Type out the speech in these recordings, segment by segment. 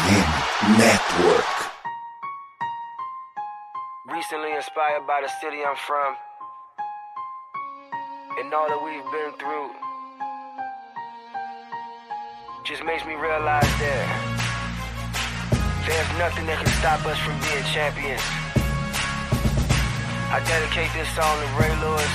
FM Network. Recently inspired by the city I'm from and all that we've been through just makes me realize that there's nothing that can stop us from being champions. I dedicate this song to Ray Lewis,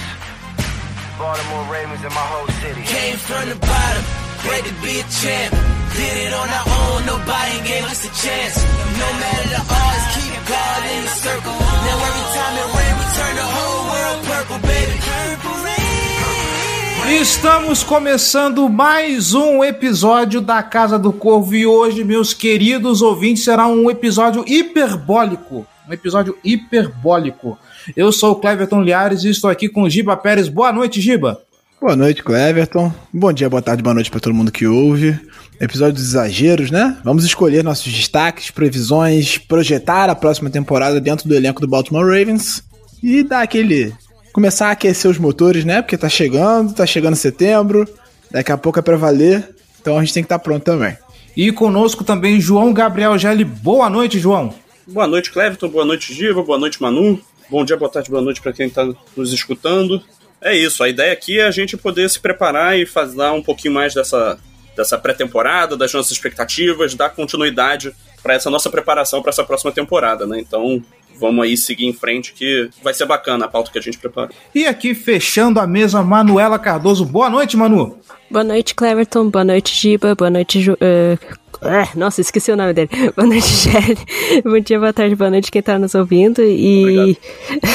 Baltimore Ravens, and my whole city. Came from the bottom, ready to be a champ. Did it on our own, nobody gave us a chance. No matter the odds, keep God in the circle. Now every time it rains, we turn the whole world purple, baby. Purple rain. Estamos começando mais um episódio da Casa do Corvo e hoje, meus queridos ouvintes, será um episódio hiperbólico. Um episódio hiperbólico. Eu sou o Cleverton Liares e estou aqui com o Giba Pérez. Boa noite, Giba. Boa noite, Cleverton. Bom dia, boa tarde, boa noite para todo mundo que ouve. Episódio dos exageros, né? Vamos escolher nossos destaques, previsões, projetar a próxima temporada dentro do elenco do Baltimore Ravens e dar aquele. começar a aquecer os motores, né? Porque tá chegando, tá chegando setembro, daqui a pouco é pra valer, então a gente tem que estar pronto também. E conosco também João Gabriel Gelli. Boa noite, João. Boa noite, Cleverton. Boa noite, Giva. Boa noite, Manu. Bom dia, boa tarde, boa noite para quem está nos escutando. É isso, a ideia aqui é a gente poder se preparar e fazer um pouquinho mais dessa, dessa pré-temporada, das nossas expectativas, dar continuidade para essa nossa preparação para essa próxima temporada, né? Então, vamos aí seguir em frente que vai ser bacana a pauta que a gente preparou. E aqui fechando a mesa, Manuela Cardoso. Boa noite, Manu. Boa noite, Cleverton. Boa noite, Giba. Boa noite, Ju uh, é, nossa, esqueci o nome dele. Boa noite, Shelly. Bom dia, boa tarde, boa noite quem tá nos ouvindo. E.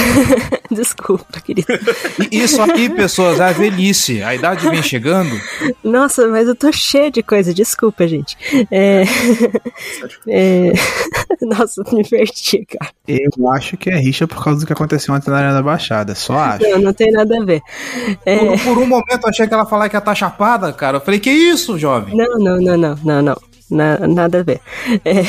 Desculpa, querido. Isso aqui, pessoas, é a velhice. A idade vem chegando. Nossa, mas eu tô cheia de coisa. Desculpa, gente. É... é... Nossa, me perdi, cara. Eu acho que é rixa por causa do que aconteceu ontem na Arena da Baixada. Só acho. Não, não tem nada a ver. É... Por, por, um momento eu achei que ela falar que ia estar tá chapada, cara. Eu falei, que isso, jovem? Não, não, não, não, não, não. Na, nada a ver. É,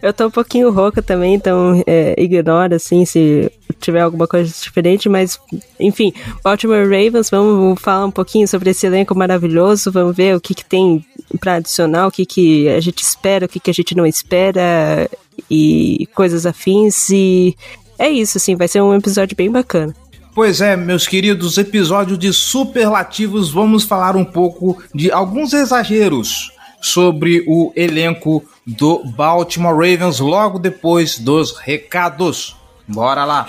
eu tô um pouquinho rouca também, então é, ignora assim se tiver alguma coisa diferente, mas enfim, Baltimore Ravens, vamos falar um pouquinho sobre esse elenco maravilhoso, vamos ver o que, que tem para adicionar, o que, que a gente espera, o que, que a gente não espera e coisas afins e é isso, assim, vai ser um episódio bem bacana. Pois é, meus queridos, episódio de superlativos, vamos falar um pouco de alguns exageros sobre o elenco do Baltimore Ravens logo depois dos recados. Bora lá!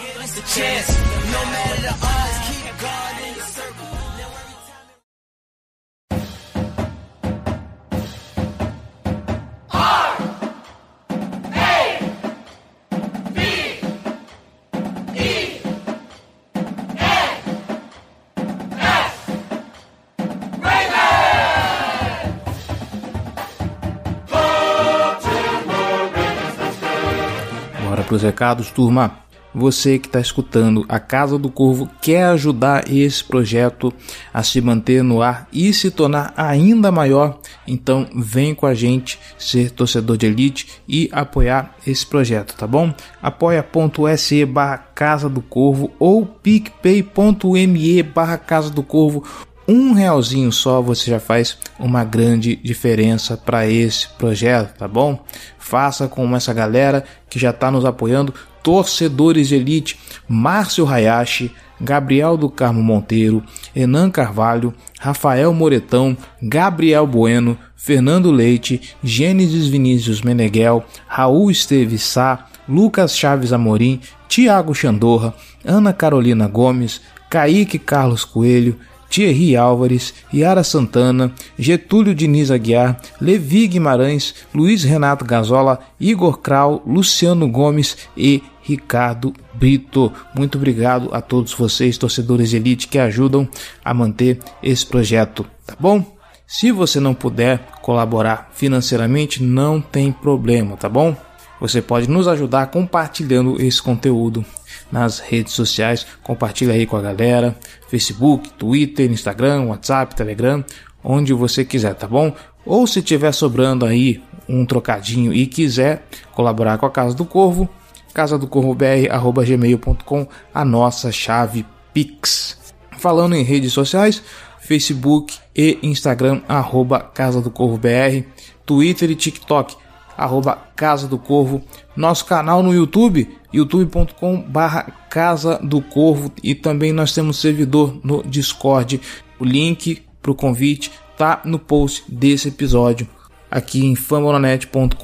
Para os recados, turma. Você que está escutando a Casa do Corvo quer ajudar esse projeto a se manter no ar e se tornar ainda maior, então vem com a gente ser torcedor de elite e apoiar esse projeto, tá bom? apoia.se barra Casa do Corvo ou picpay.me barra Casa do Corvo um realzinho só você já faz uma grande diferença para esse projeto, tá bom? Faça como essa galera que já está nos apoiando, torcedores de elite, Márcio Hayashi, Gabriel do Carmo Monteiro, Enan Carvalho, Rafael Moretão, Gabriel Bueno, Fernando Leite, Gênesis Vinícius Meneghel, Raul Esteves Sá, Lucas Chaves Amorim, Tiago Chandorra, Ana Carolina Gomes, Kaique Carlos Coelho, Thierry Álvares, Yara Santana, Getúlio Diniz Aguiar, Levi Guimarães, Luiz Renato Gazola, Igor Krau, Luciano Gomes e Ricardo Brito. Muito obrigado a todos vocês, torcedores elite, que ajudam a manter esse projeto, tá bom? Se você não puder colaborar financeiramente, não tem problema, tá bom? Você pode nos ajudar compartilhando esse conteúdo nas redes sociais. Compartilha aí com a galera: Facebook, Twitter, Instagram, WhatsApp, Telegram, onde você quiser, tá bom? Ou se tiver sobrando aí um trocadinho e quiser colaborar com a Casa do Corvo, casa do corvo gmail.com, a nossa chave Pix. Falando em redes sociais, Facebook e Instagram, arroba Casa do Corvo BR, Twitter e TikTok, arroba Casa do Corvo, nosso canal no YouTube, youtube.com barra Casa do Corvo e também nós temos servidor no Discord. O link para o convite tá no post desse episódio aqui em fambonanet.com.br.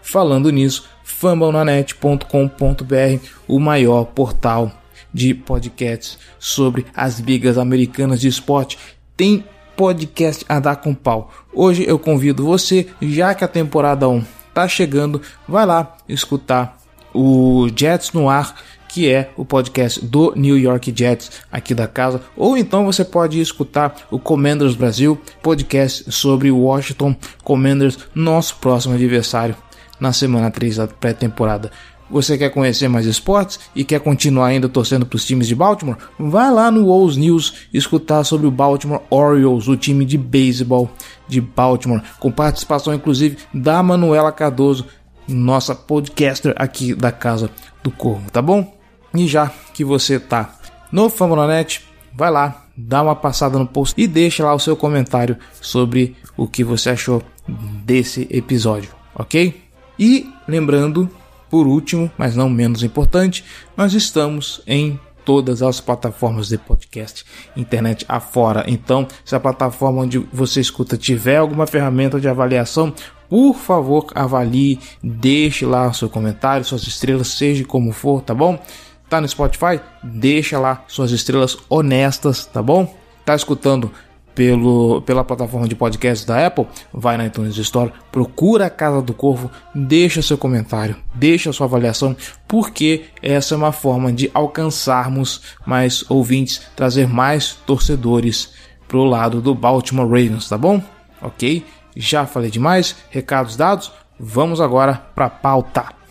Falando nisso, fambonanet.com.br, o maior portal de podcasts sobre as ligas americanas de esporte. Tem podcast a dar com pau. Hoje eu convido você, já que a temporada 1 tá chegando, vai lá escutar o Jets no ar, que é o podcast do New York Jets aqui da casa, ou então você pode escutar o Commanders Brasil, podcast sobre o Washington Commanders, nosso próximo adversário na semana 3 da pré-temporada. Você quer conhecer mais esportes e quer continuar ainda torcendo para os times de Baltimore? Vai lá no Wolves News escutar sobre o Baltimore Orioles, o time de beisebol de Baltimore, com participação inclusive da Manuela Cardoso, nossa podcaster aqui da Casa do Corvo, tá bom? E já que você tá no Fambonanet, vai lá, dá uma passada no post e deixa lá o seu comentário sobre o que você achou desse episódio, ok? E lembrando por último, mas não menos importante, nós estamos em todas as plataformas de podcast, internet afora. Então, se a plataforma onde você escuta tiver alguma ferramenta de avaliação, por favor, avalie, deixe lá seu comentário, suas estrelas, seja como for, tá bom? Tá no Spotify? Deixa lá suas estrelas honestas, tá bom? Tá escutando pelo, pela plataforma de podcast da Apple, vai na iTunes Store, procura a Casa do Corvo, deixa seu comentário, deixa sua avaliação, porque essa é uma forma de alcançarmos mais ouvintes, trazer mais torcedores pro lado do Baltimore Ravens, tá bom? Ok? Já falei demais, recados dados, vamos agora para pauta.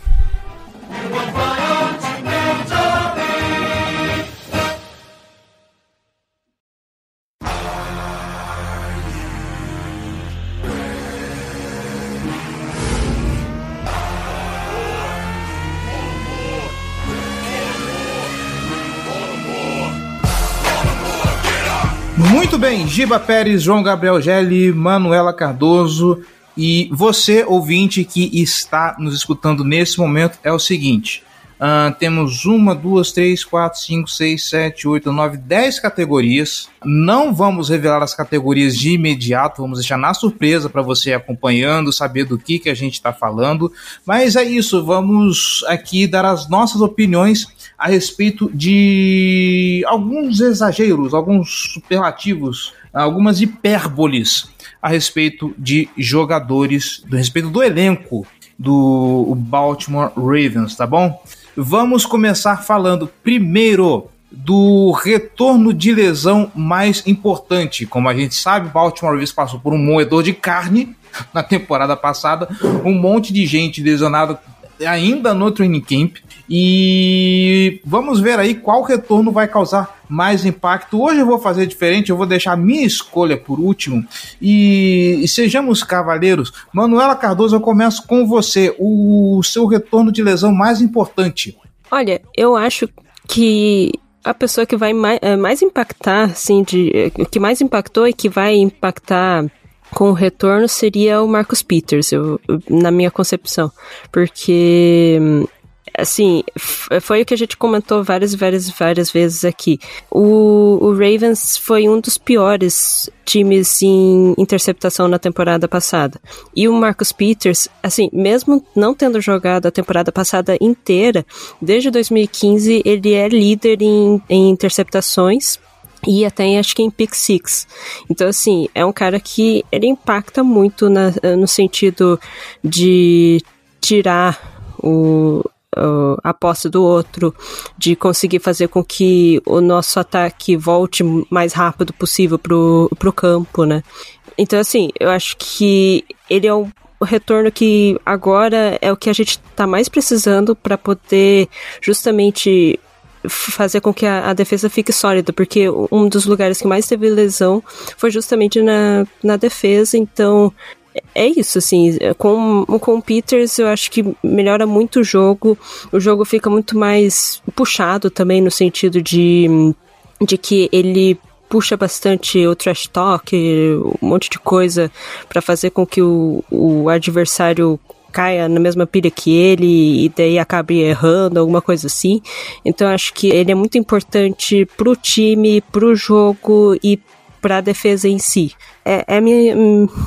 Muito bem, Giba Pérez, João Gabriel Gelli, Manuela Cardoso e você, ouvinte que está nos escutando nesse momento, é o seguinte: uh, temos uma, duas, três, quatro, cinco, seis, sete, oito, nove, dez categorias. Não vamos revelar as categorias de imediato, vamos deixar na surpresa para você acompanhando, saber do que, que a gente está falando. Mas é isso, vamos aqui dar as nossas opiniões a respeito de alguns exageros, alguns superlativos, algumas hipérboles a respeito de jogadores, a respeito do elenco do Baltimore Ravens, tá bom? Vamos começar falando primeiro do retorno de lesão mais importante. Como a gente sabe, Baltimore Ravens passou por um moedor de carne na temporada passada, um monte de gente lesionada ainda no training camp. E vamos ver aí qual retorno vai causar mais impacto. Hoje eu vou fazer diferente, eu vou deixar minha escolha por último. E, e sejamos cavaleiros. Manuela Cardoso, eu começo com você. O seu retorno de lesão mais importante. Olha, eu acho que a pessoa que vai mais, eh, mais impactar, assim, de, que mais impactou e que vai impactar com o retorno seria o Marcus Peters, eu, na minha concepção. Porque assim, foi o que a gente comentou várias, várias, várias vezes aqui. O, o, Ravens foi um dos piores times em interceptação na temporada passada. E o Marcus Peters, assim, mesmo não tendo jogado a temporada passada inteira, desde 2015 ele é líder em, em interceptações e até acho que em Pick Six. Então, assim, é um cara que ele impacta muito na, no sentido de tirar o, a posse do outro, de conseguir fazer com que o nosso ataque volte mais rápido possível pro, pro campo, né? Então, assim, eu acho que ele é o retorno que agora é o que a gente está mais precisando para poder justamente fazer com que a, a, defesa fique sólida, porque um dos lugares que mais teve lesão foi justamente na, na defesa, então é isso, assim, com, com o Peters eu acho que melhora muito o jogo, o jogo fica muito mais puxado também no sentido de, de que ele puxa bastante o trash talk, um monte de coisa para fazer com que o, o adversário caia na mesma pilha que ele e daí acabe errando, alguma coisa assim. Então acho que ele é muito importante pro time, pro jogo e pra defesa em si. É, é a minha,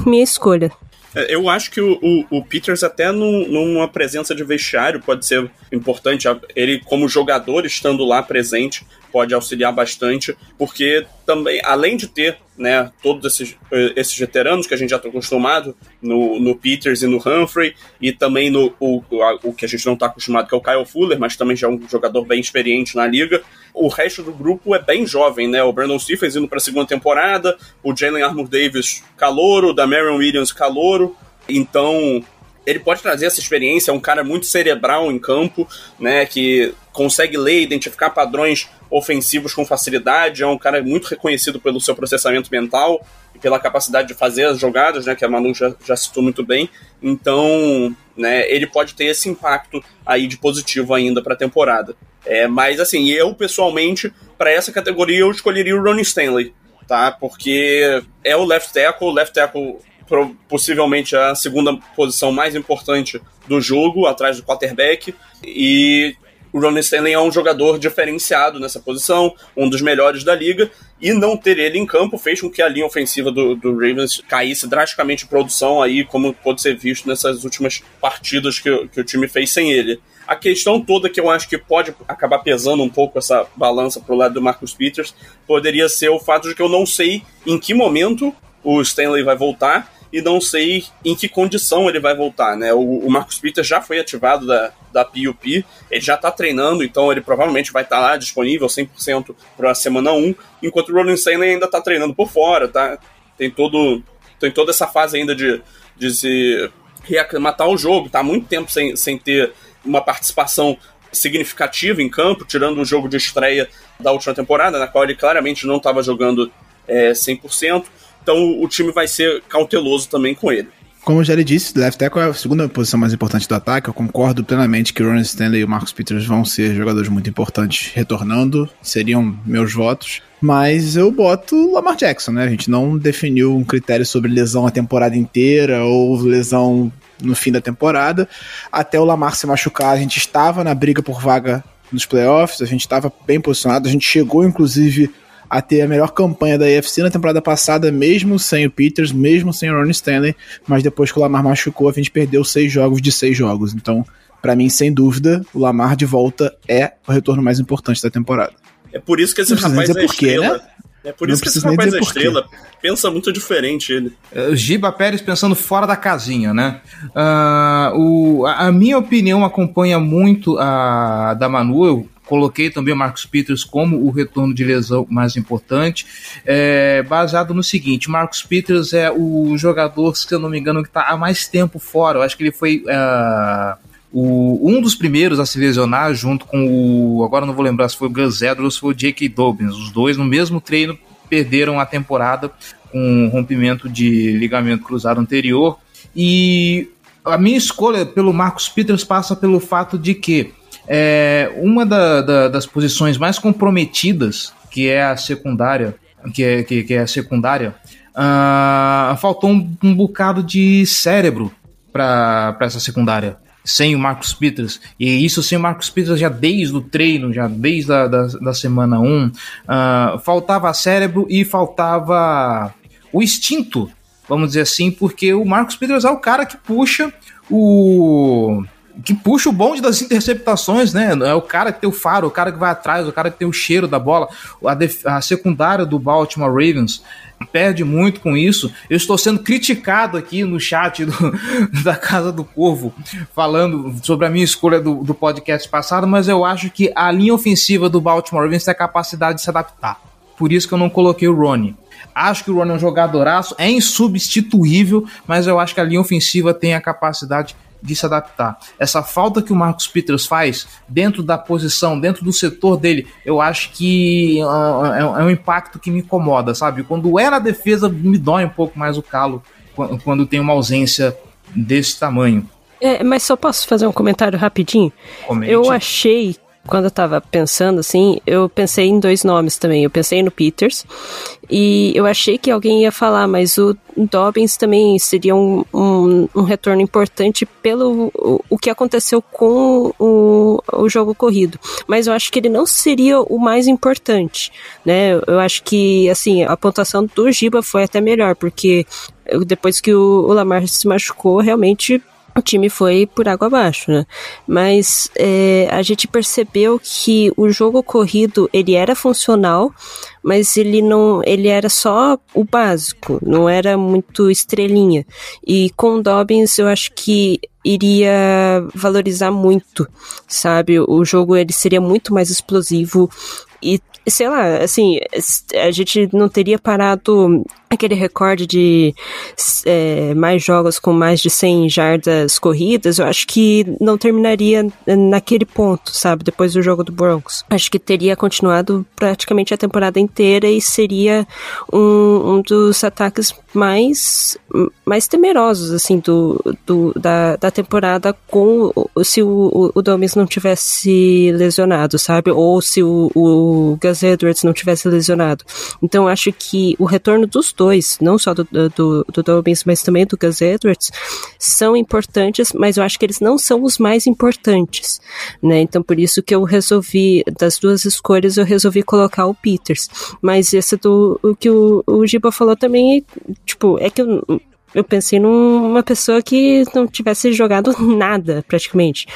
minha escolha. É, Eu acho que o, o, o Peters, até num- numa presença de vestiário, pode ser importante. Ele, como jogador, estando lá presente, pode auxiliar bastante, porque também, além de ter né, todos esses, esses veteranos que a gente já está acostumado no, no Peters e no Humphrey, e também no o, o que a gente não está acostumado, que é o Kyle Fuller, mas também já é um jogador bem experiente na liga. O resto do grupo é bem jovem, né? O Brandon Stephens indo para a segunda temporada, o Jalen Armour Davis calouro, o Damarion Williams calouro. Então, ele pode trazer essa experiência, é um cara muito cerebral em campo, né, que consegue ler, identificar padrões ofensivos com facilidade, é um cara muito reconhecido pelo seu processamento mental e pela capacidade de fazer as jogadas, né, que a Manu já, já citou muito bem. Então, né, ele pode ter esse impacto aí de positivo ainda para a temporada. É, mas assim, eu pessoalmente, para essa categoria eu escolheria o Ronnie Stanley, tá? Porque é o left tackle, o left tackle possivelmente a segunda posição mais importante do jogo, atrás do quarterback, e o Ronnie Stanley é um jogador diferenciado nessa posição, um dos melhores da liga, e não ter ele em campo fez com que a linha ofensiva do, do Ravens caísse drasticamente em produção aí, como pode ser visto nessas últimas partidas que, que o time fez sem ele. A questão toda que eu acho que pode acabar pesando um pouco essa balança pro lado do Marcus Peters poderia ser o fato de que eu não sei em que momento o Stanley vai voltar e não sei em que condição ele vai voltar, né? O, o Marcus Peters já foi ativado da, da PUP, ele já tá treinando, então ele provavelmente vai estar lá disponível 100% para a semana 1, enquanto o Rollin Stanley ainda tá treinando por fora, tá? Tem todo tem toda essa fase ainda de, de se reaclimatar ao jogo, tá muito tempo sem, sem ter uma participação significativa em campo, tirando o jogo de estreia da última temporada, na qual ele claramente não estava jogando é, 100%. Então o time vai ser cauteloso também com ele. Como já lhe disse, left tackle é a segunda posição mais importante do ataque. Eu concordo plenamente que o Ron Stanley e o Marcus Peters vão ser jogadores muito importantes retornando, seriam meus votos. Mas eu boto o Lamar Jackson, né? A gente não definiu um critério sobre lesão a temporada inteira ou lesão no fim da temporada. Até o Lamar se machucar, a gente estava na briga por vaga nos playoffs, a gente estava bem posicionado, a gente chegou inclusive a ter a melhor campanha da AFC na temporada passada, mesmo sem o Peters, mesmo sem o Ron Stanley, mas depois que o Lamar machucou, a gente perdeu seis jogos de seis jogos. Então, pra mim, sem dúvida, o Lamar de volta é o retorno mais importante da temporada. É por isso que esse Não rapaz dizer é por quê, estrela. né? É por Não isso que esse precisa nem rapaz é estrela. Pensa muito diferente ele. O Giba Pérez pensando fora da casinha, né? Ah, o, a, a minha opinião acompanha muito a da Manu. Eu coloquei também o Marcos Peters como o retorno de lesão mais importante, é, baseado no seguinte: Marcos Peters é o jogador, se eu não me engano, que está há mais tempo fora. Eu acho que ele foi. ah, o, um dos primeiros a se lesionar, junto com o. Agora não vou lembrar se foi o Gus Edwards ou o J.K. Dobbins. Os dois no mesmo treino perderam a temporada com rompimento de ligamento cruzado anterior. E a minha escolha pelo Marcus Peters passa pelo fato de que é, uma da- da- das posições mais comprometidas, que é a secundária, que é, que, que é a secundária, ah, faltou um, um bocado de cérebro para essa secundária sem o Marcus Peters. E isso sem o Marcus Peters já desde o treino, já desde a da, da semana 1. ah, faltava cérebro e faltava o instinto, vamos dizer assim, porque o Marcus Peters é o cara que puxa o que puxa o bonde das interceptações, né? É o cara que tem o faro, o cara que vai atrás, o cara que tem o cheiro da bola. A, a secundária do Baltimore Ravens perde muito com isso. Eu estou sendo criticado aqui no chat do- da Casa do Corvo, falando sobre a minha escolha do, do podcast passado, mas eu acho que a linha ofensiva do Baltimore Ravens tem a capacidade de se adaptar. Por isso que eu não coloquei o Ronnie. Acho que o Ronnie é um jogadoraço, é insubstituível, mas eu acho que a linha ofensiva tem a capacidade de se adaptar. Essa falta que o Marcus Peters faz dentro da posição, dentro do setor dele, eu acho que ah, é, é um impacto que me incomoda, sabe? Quando é na defesa, me dói um pouco mais o calo quando, quando tem uma ausência desse tamanho. É, mas só posso fazer um comentário rapidinho? Comente. Eu achei quando eu tava pensando assim, eu pensei em dois nomes também. Eu pensei no Peters e eu achei que alguém ia falar, mas o Dobbins também seria um, um, um retorno importante pelo o, o, que aconteceu com o, o jogo corrido. Mas eu acho que ele não seria o mais importante, né? Eu acho que, assim, a pontuação do Giba foi até melhor, porque depois que o, o Lamar se machucou, realmente o time foi por água abaixo, né? Mas é, a gente percebeu que o jogo corrido ele era funcional, mas ele não, ele era só o básico, não era muito estrelinha. E com o Dobbins eu acho que iria valorizar muito, sabe? O jogo ele seria muito mais explosivo e sei lá, assim, a gente não teria parado aquele recorde de é, mais jogos com mais de 100 jardas corridas, eu acho que não terminaria naquele ponto, sabe? Depois do jogo do Broncos. Acho que teria continuado praticamente a temporada inteira e seria um, um dos ataques mais, mais temerosos, assim, do, do, da, da temporada com se o, o, Domis não tivesse lesionado, sabe? Ou se o, o Gus Edwards não tivesse lesionado. Então acho que o retorno dos dois, não só do, do, do Dobbins, mas também do Gus Edwards, são importantes, mas eu acho que eles não são os mais importantes, né? Então por isso que eu resolvi, das duas escolhas, eu resolvi colocar o Peters. Mas esse do o que o, o Giba falou também, tipo, é que eu, eu pensei numa pessoa que não tivesse jogado nada, praticamente.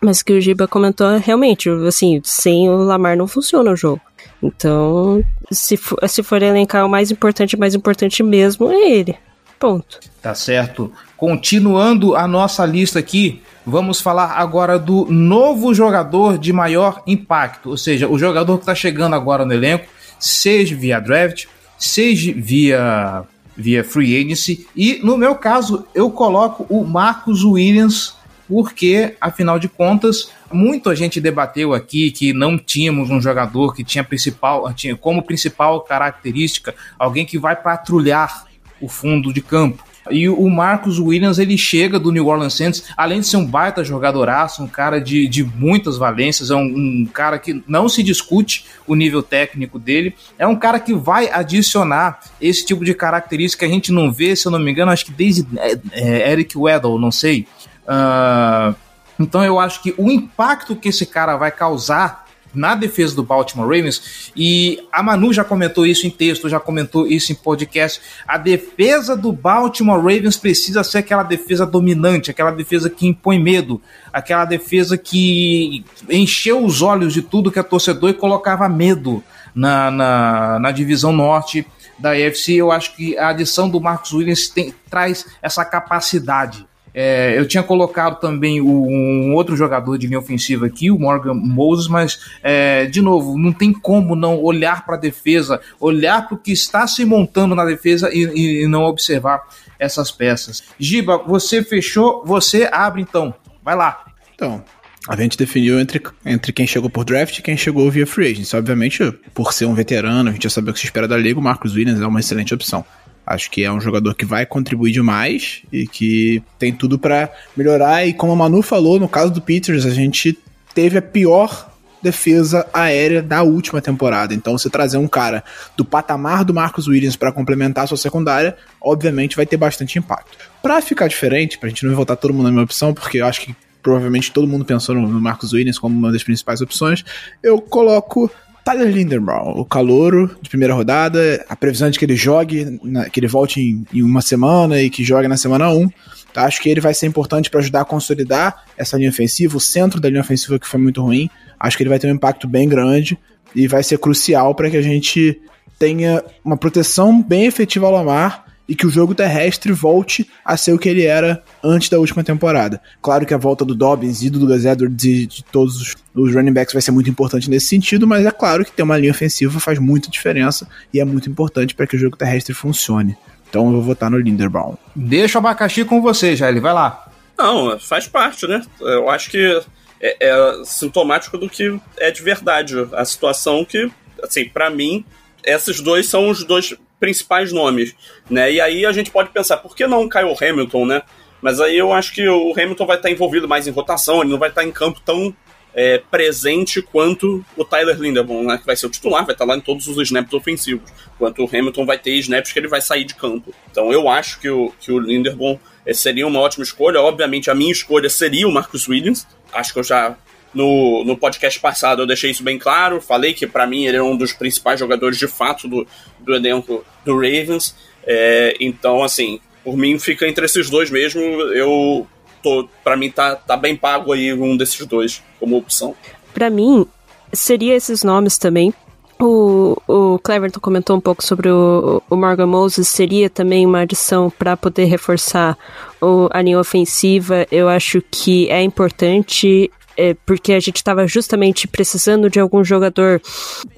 Mas que o Giba comentou, realmente, assim, sem o Lamar não funciona o jogo. Então, se for, se for elencar o mais importante, mais importante mesmo é ele. Ponto. Tá certo. Continuando a nossa lista aqui, vamos falar agora do novo jogador de maior impacto, ou seja, o jogador que está chegando agora no elenco, seja via draft, seja via via free agency e no meu caso eu coloco o Marcos Williams porque afinal de contas muito a gente debateu aqui que não tínhamos um jogador que tinha principal tinha como principal característica alguém que vai patrulhar o fundo de campo e o Marcos Williams, ele chega do New Orleans Saints, além de ser um baita jogadoraço, um cara de, de muitas valências, é um, um, cara que não se discute o nível técnico dele, é um cara que vai adicionar esse tipo de característica que a gente não vê, se eu não me engano, acho que desde é, é, Eric Weddle, não sei. Uh, então eu acho que o impacto que esse cara vai causar na defesa do Baltimore Ravens, e a Manu já comentou isso em texto, já comentou isso em podcast. A defesa do Baltimore Ravens precisa ser aquela defesa dominante, aquela defesa que impõe medo, aquela defesa que encheu os olhos de tudo que é torcedor e colocava medo na, na, na divisão norte da AFC. Eu acho que a adição do Marcos Williams tem, traz essa capacidade é, eu tinha colocado também um outro jogador de linha ofensiva aqui, o Morgan Moses, mas, é, de novo, não tem como não olhar para a defesa, olhar para o que está se montando na defesa e, e, não observar essas peças. Giba, você fechou, você abre então. Vai lá. Então, a gente definiu entre, entre quem chegou por draft e quem chegou via free agency. Obviamente, por ser um veterano, a gente já sabe o que se espera da liga, o Marcos Williams é uma excelente opção. Acho que é um jogador que vai contribuir demais e que tem tudo para melhorar. E como a Manu falou, no caso do Peters, a gente teve a pior defesa aérea da última temporada. Então, você trazer um cara do patamar do Marcus Williams para complementar a sua secundária, obviamente vai ter bastante impacto. Para ficar diferente, pra gente não voltar todo mundo na minha opção, porque eu acho que provavelmente todo mundo pensou no Marcus Williams como uma das principais opções, eu coloco Tyler Linderbaum, o calouro de primeira rodada, a previsão de que ele jogue, que ele volte em, em, uma semana e que jogue na semana 1. Tá? Acho que ele vai ser importante para ajudar a consolidar essa linha ofensiva, o centro da linha ofensiva que foi muito ruim. Acho que ele vai ter um impacto bem grande e vai ser crucial para que a gente tenha uma proteção bem efetiva ao Lamar e que o jogo terrestre volte a ser o que ele era antes da última temporada. Claro que a volta do Dobbins e do Gus Edwards e de todos os, os running backs vai ser muito importante nesse sentido, mas é claro que ter uma linha ofensiva faz muita diferença e é muito importante para que o jogo terrestre funcione. Então eu vou votar no Linderbaum. Deixa o abacaxi com você, Jair, vai lá. Não, faz parte, né? Eu acho que é, é sintomático do que é de verdade a situação que, assim, para mim, esses dois são os dois principais nomes, né? E aí a gente pode pensar, por que não Kyle Hamilton, né? Mas aí eu acho que o Hamilton vai estar envolvido mais em rotação, ele não vai estar em campo tão é, presente quanto o Tyler Linderbaum, né, que vai ser o titular, vai estar lá em todos os snaps ofensivos, enquanto o Hamilton vai ter snaps que ele vai sair de campo. Então eu acho que o, que o Linderbaum é, seria uma ótima escolha. Obviamente, a minha escolha seria o Marcus Williams. Acho que eu já no, no podcast passado eu deixei isso bem claro. Falei que para mim ele é um dos principais jogadores de fato do, do elenco do Ravens. É, então, assim, por mim fica entre esses dois mesmo. Eu tô, para mim tá, tá bem pago aí um desses dois como opção. Para mim, seria esses nomes também. O, o Cleverton comentou um pouco sobre o, o Morgan Moses, seria também uma adição para poder reforçar o, a linha ofensiva. Eu acho que é importante é, porque a gente estava justamente precisando de algum jogador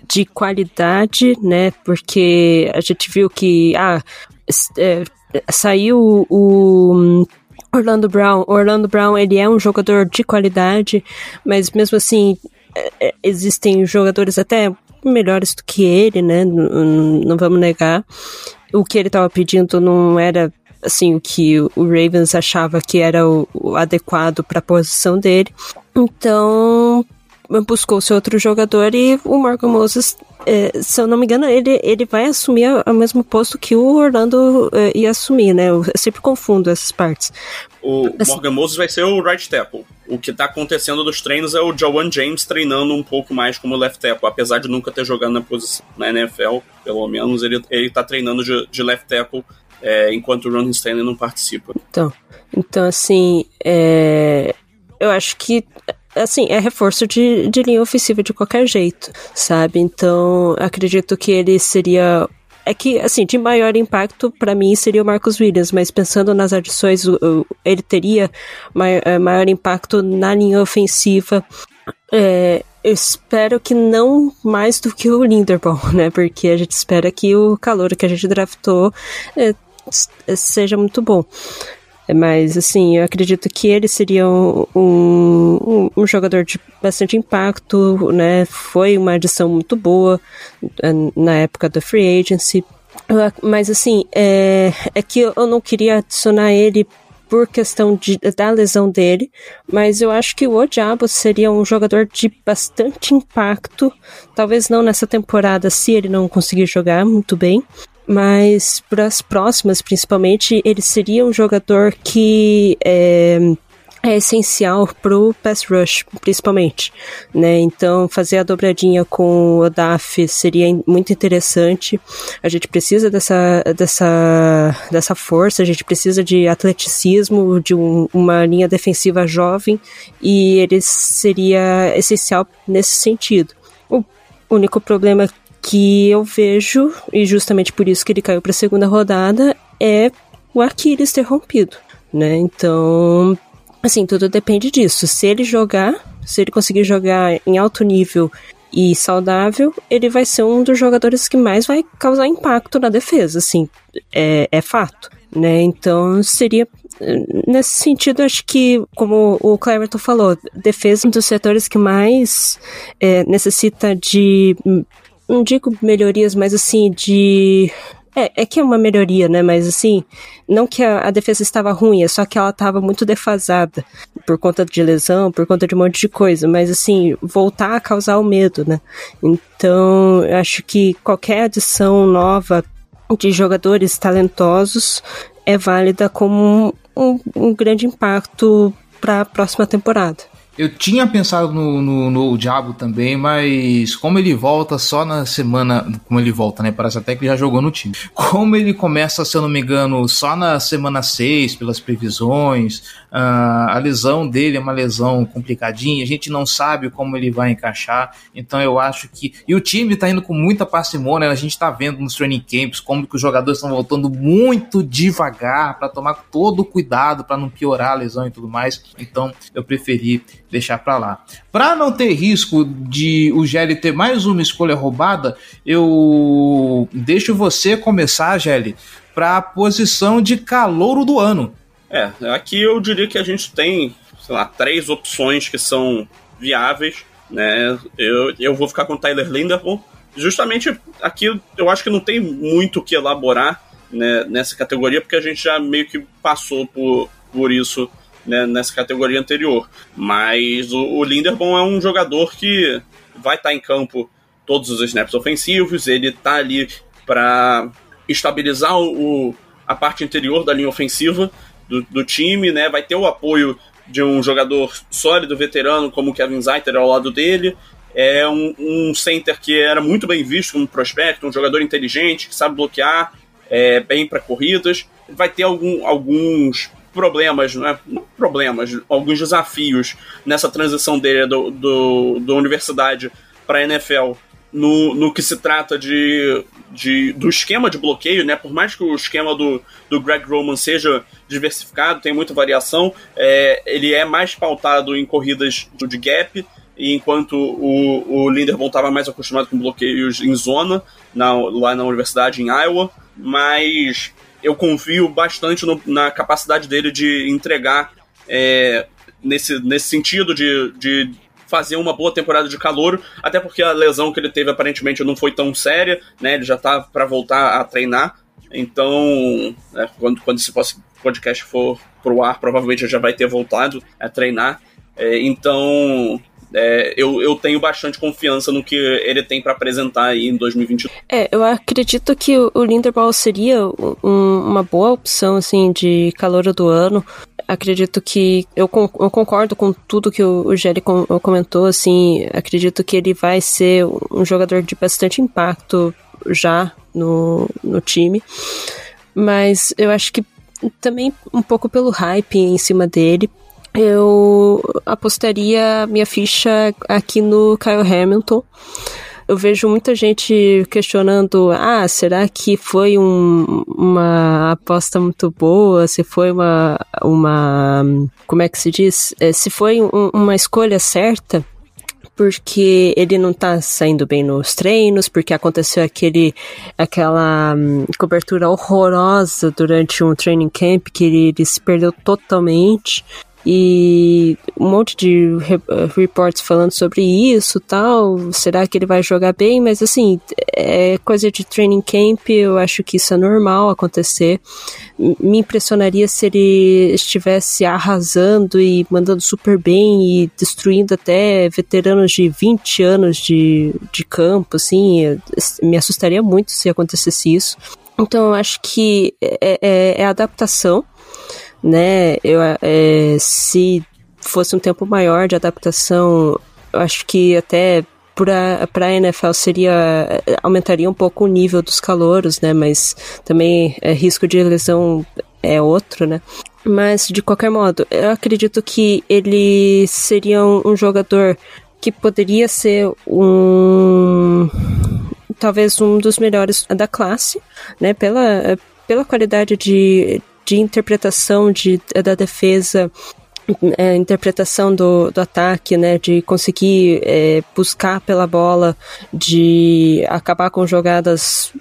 de qualidade, né? Porque a gente viu que ah, é, saiu o Orlando Brown. Orlando Brown ele é um jogador de qualidade, mas mesmo assim é, é, existem jogadores até melhores do que ele, né? Não, não vamos negar. O que ele estava pedindo não era assim o que o Ravens achava que era o, o adequado para a posição dele. Então, buscou-se outro jogador e o Morgan Moses, é, se eu não me engano, ele, ele vai assumir o mesmo posto que o Orlando é, ia assumir, né? Eu sempre confundo essas partes. O Morgan Moses vai ser o right tackle. O que está acontecendo nos treinos é o Jawan James treinando um pouco mais como left tackle, apesar de nunca ter jogado na posição na NFL, pelo menos ele, ele tá treinando de, de left tackle é, enquanto o Ron Stanley não participa. Então, então assim, é, eu acho que assim, é reforço de, de linha ofensiva de qualquer jeito, sabe? Então, acredito que ele seria é que, assim, de maior impacto para mim seria o Marcos Williams, mas pensando nas adições, ele teria maior, é, maior impacto na linha ofensiva. É, eu espero que não mais do que o Linderbaum, né? Porque a gente espera que o calor que a gente draftou é, seja muito bom. Mas, assim, eu acredito que ele seria um, um, um, jogador de bastante impacto, né? Foi uma adição muito boa eh, na época da Free Agency. Mas, assim, é, é que eu não queria adicionar ele por questão de, da lesão dele, mas eu acho que o Odiabo seria um jogador de bastante impacto, talvez não nessa temporada se ele não conseguir jogar muito bem, mas para as próximas, principalmente, ele seria um jogador que é, é essencial pro pass rush, principalmente, né? Então, fazer a dobradinha com o Odaf seria muito interessante. A gente precisa dessa, dessa, dessa força, a gente precisa de atleticismo, de um, uma linha defensiva jovem, e ele seria essencial nesse sentido. O único problema que eu vejo, e justamente por isso que ele caiu para a segunda rodada, é o Aquiles ter rompido, né? Então, assim, tudo depende disso. Se ele jogar, se ele conseguir jogar em alto nível e saudável, ele vai ser um dos jogadores que mais vai causar impacto na defesa, assim, é, é fato, né? Então, seria nesse sentido, acho que, como o Cleverton falou, defesa é um dos setores que mais é, necessita de não digo melhorias, mas assim, de. É, é que é uma melhoria, né? Mas assim, não que a, a, defesa estava ruim, é só que ela estava muito defasada por conta de lesão, por conta de um monte de coisa. Mas assim, voltar a causar o medo, né? Então, acho que qualquer adição nova de jogadores talentosos é válida como um, um, um grande impacto para a próxima temporada. Eu tinha pensado no, no, no, Diabo também, mas como ele volta só na semana. Como ele volta, né? Parece até que ele já jogou no time. Como ele começa, se eu não me engano, só na semana 6, pelas previsões, uh, a lesão dele é uma lesão complicadinha, a gente não sabe como ele vai encaixar. Então eu acho que. E o time tá indo com muita parcimônia, a gente tá vendo nos training camps como que os jogadores estão voltando muito devagar para tomar todo o cuidado para não piorar a lesão e tudo mais. Então eu preferi deixar para lá. Para não ter risco de o Gelli ter mais uma escolha roubada, eu deixo você começar, Gelli, para a posição de calouro do ano. É, aqui eu diria que a gente tem, sei lá, três opções que são viáveis, né? Eu, eu vou ficar com o Tyler Linderbaum. Justamente aqui eu acho que não tem muito o que elaborar né, nessa categoria, porque a gente já meio que passou por, por isso né, nessa categoria anterior. Mas o, o Linderbaum é um jogador que vai estar tá em campo todos os snaps ofensivos, ele está ali para estabilizar o, a parte interior da linha ofensiva do, do, time, né? Vai ter o apoio de um jogador sólido, veterano, como o Kevin Zeiter ao lado dele. É um, um center que era muito bem visto como prospecto, um jogador inteligente, que sabe bloquear é, bem para corridas. Vai ter algum, alguns problemas, né? problemas, alguns desafios nessa transição dele do, do, da universidade para a NFL no, no que se trata de, de, do esquema de bloqueio, né? Por mais que o esquema do, do Greg Roman seja diversificado, tem muita variação, é, ele é mais pautado em corridas de gap, enquanto o, o Linderbaum estava mais acostumado com bloqueios em zona, na, lá na universidade em Iowa, mas eu confio bastante no, na capacidade dele de entregar é, nesse, nesse sentido de, de fazer uma boa temporada de calor, até porque a lesão que ele teve aparentemente não foi tão séria, né? Ele já tá para voltar a treinar. Então, né, quando, quando esse podcast for pro ar, provavelmente já vai ter voltado a treinar. É, então, é, eu, eu tenho bastante confiança no que ele tem para apresentar aí em 2022. É, eu acredito que o Linderbaum seria um, uma boa opção, assim, de calor do ano acredito que eu, eu concordo com tudo que o, o Gelli com, comentou, assim, acredito que ele vai ser um jogador de bastante impacto já no, no time, mas eu acho que também um pouco pelo hype em cima dele, eu apostaria minha ficha aqui no Kyle Hamilton eu vejo muita gente questionando: ah, será que foi um, uma aposta muito boa? Se foi uma, uma. Como é que se diz? É, se foi um, uma escolha certa? porque ele não tá saindo bem nos treinos, porque aconteceu aquele, aquela hum, cobertura horrorosa durante um training camp que ele, ele se perdeu totalmente e um monte de eh, reports falando sobre isso tal. Será que ele vai jogar bem? Mas assim, é coisa de training camp, eu acho que isso é normal acontecer. Me impressionaria se ele estivesse arrasando e mandando super bem e destruindo até veteranos de 20 anos de, de campo, assim. Me assustaria muito se acontecesse isso. Então eu acho que é, é, é adaptação né? Eu, é, se fosse um tempo maior de adaptação, eu acho que até para a NFL seria aumentaria um pouco o nível dos calouros, né? Mas também é, risco de lesão é outro, né? Mas de qualquer modo, eu acredito que ele seria um, um jogador que poderia ser um talvez um dos melhores da classe, né? Pela pela qualidade de, de interpretação de, da defesa, é, interpretação do, do ataque, né, de conseguir é, buscar pela bola, de acabar com jogadas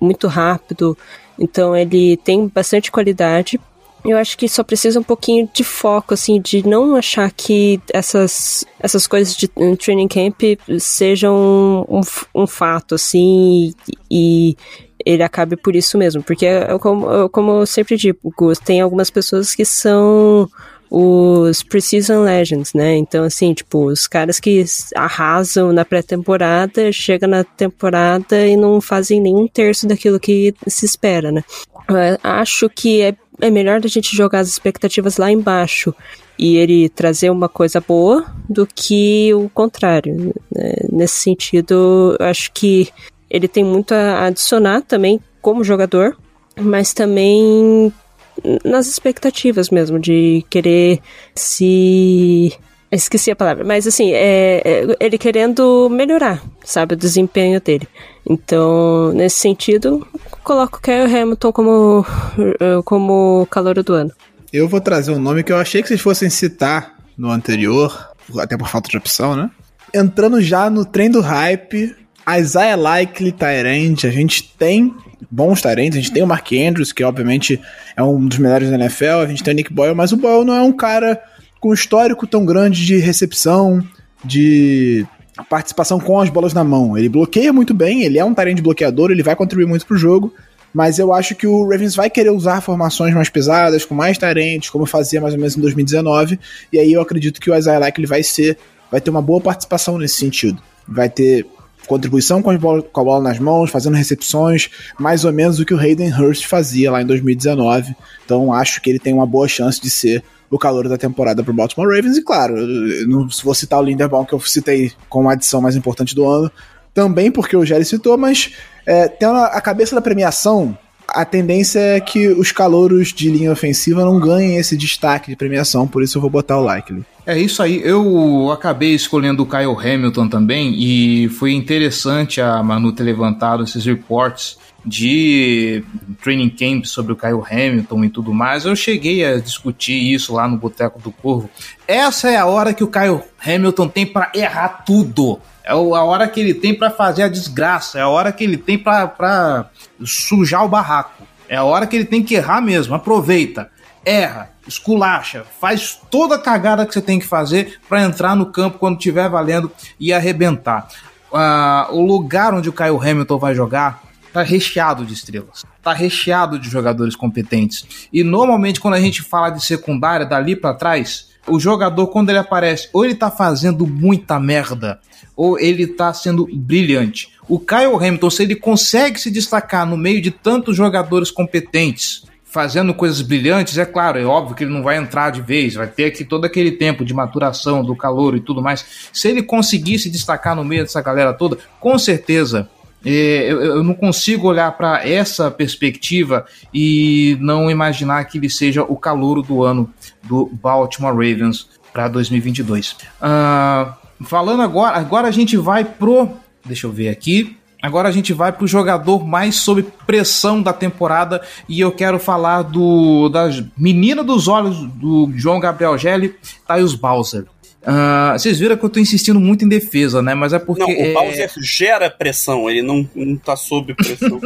muito rápido. Então ele tem bastante qualidade. Eu acho que só precisa um pouquinho de foco, assim, de não achar que essas, essas coisas de training camp sejam um, um fato, assim, e, ele acabe por isso mesmo. Porque, como, como eu sempre digo, tem algumas pessoas que são os Precision Legends, né? Então, assim, tipo, os caras que arrasam na pré-temporada, chegam na temporada e não fazem nenhum terço daquilo que se espera, né? Eu acho que é, é melhor a gente jogar as expectativas lá embaixo e ele trazer uma coisa boa do que o contrário. Né? Nesse sentido, eu acho que ele tem muito a adicionar também como jogador, mas também nas expectativas mesmo, de querer se. Esqueci a palavra, mas assim, é, é, ele querendo melhorar, sabe, o desempenho dele. Então, nesse sentido, coloco o Kyle Hamilton como, como calor do ano. Eu vou trazer um nome que eu achei que vocês fossem citar no anterior, até por falta de opção, né? Entrando já no trem do hype, Isaiah Likely Tyrant, a gente tem bons Tyrants, a gente tem o Mark Andrews, que obviamente é um dos melhores da NFL, a gente tem o Nick Boyle, mas o Boyle não é um cara com histórico tão grande de recepção, de participação com as bolas na mão. Ele bloqueia muito bem, ele é um Tyrant bloqueador, ele vai contribuir muito pro jogo, Mas eu acho que o Ravens vai querer usar formações mais pesadas, com mais tarentes, como fazia mais ou menos em 2019. E aí eu acredito que o Isaiah Like ele vai ser, vai ter uma boa participação nesse sentido. Vai ter contribuição com a, bola, com a bola nas mãos, fazendo recepções, mais ou menos o que o Hayden Hurst fazia lá em 2019. Então acho que ele tem uma boa chance de ser o calor da temporada para o Baltimore Ravens. E claro, não vou citar o Linderbaum que eu citei como a adição mais importante do ano, também porque o Jerry citou, mas é, tendo a cabeça da premiação, a tendência é que os calouros de linha ofensiva não ganhem esse destaque de premiação, por isso eu vou botar o Likely. É isso aí, eu acabei escolhendo o Kyle Hamilton também e foi interessante a Manu ter levantado esses reports de training camp sobre o Kyle Hamilton e tudo mais. Eu cheguei a discutir isso lá no Boteco do Corvo. Essa é a hora que o Kyle Hamilton tem para errar tudo. É a hora que ele tem para fazer a desgraça, é a hora que ele tem para sujar o barraco. É a hora que ele tem que errar mesmo. Aproveita, erra, esculacha, faz toda a cagada que você tem que fazer para entrar no campo quando estiver valendo e arrebentar. Uh, o lugar onde o Kyle Hamilton vai jogar tá recheado de estrelas, tá recheado de jogadores competentes. E normalmente quando a gente fala de secundária dali para trás, o jogador quando ele aparece, ou ele tá fazendo muita merda, ou ele tá sendo brilhante. O Kyle Hamilton, se ele consegue se destacar no meio de tantos jogadores competentes, fazendo coisas brilhantes, é claro, é óbvio que ele não vai entrar de vez, vai ter aqui todo aquele tempo de maturação do calor e tudo mais. Se ele conseguir se destacar no meio dessa galera toda, com certeza eu, não consigo olhar para essa perspectiva e não imaginar que ele seja o calouro do ano do Baltimore Ravens para 2022. Uh, falando agora, agora a gente vai pro. Deixa eu ver aqui. Agora a gente vai pro jogador mais sob pressão da temporada e eu quero falar do da menina dos olhos do João Gabriel Gelli, Thais Bowser. Uh, vocês viram que eu tô insistindo muito em defesa, né? Mas é porque. Não, o é... Bowser gera pressão, ele não, não tá sob pressão.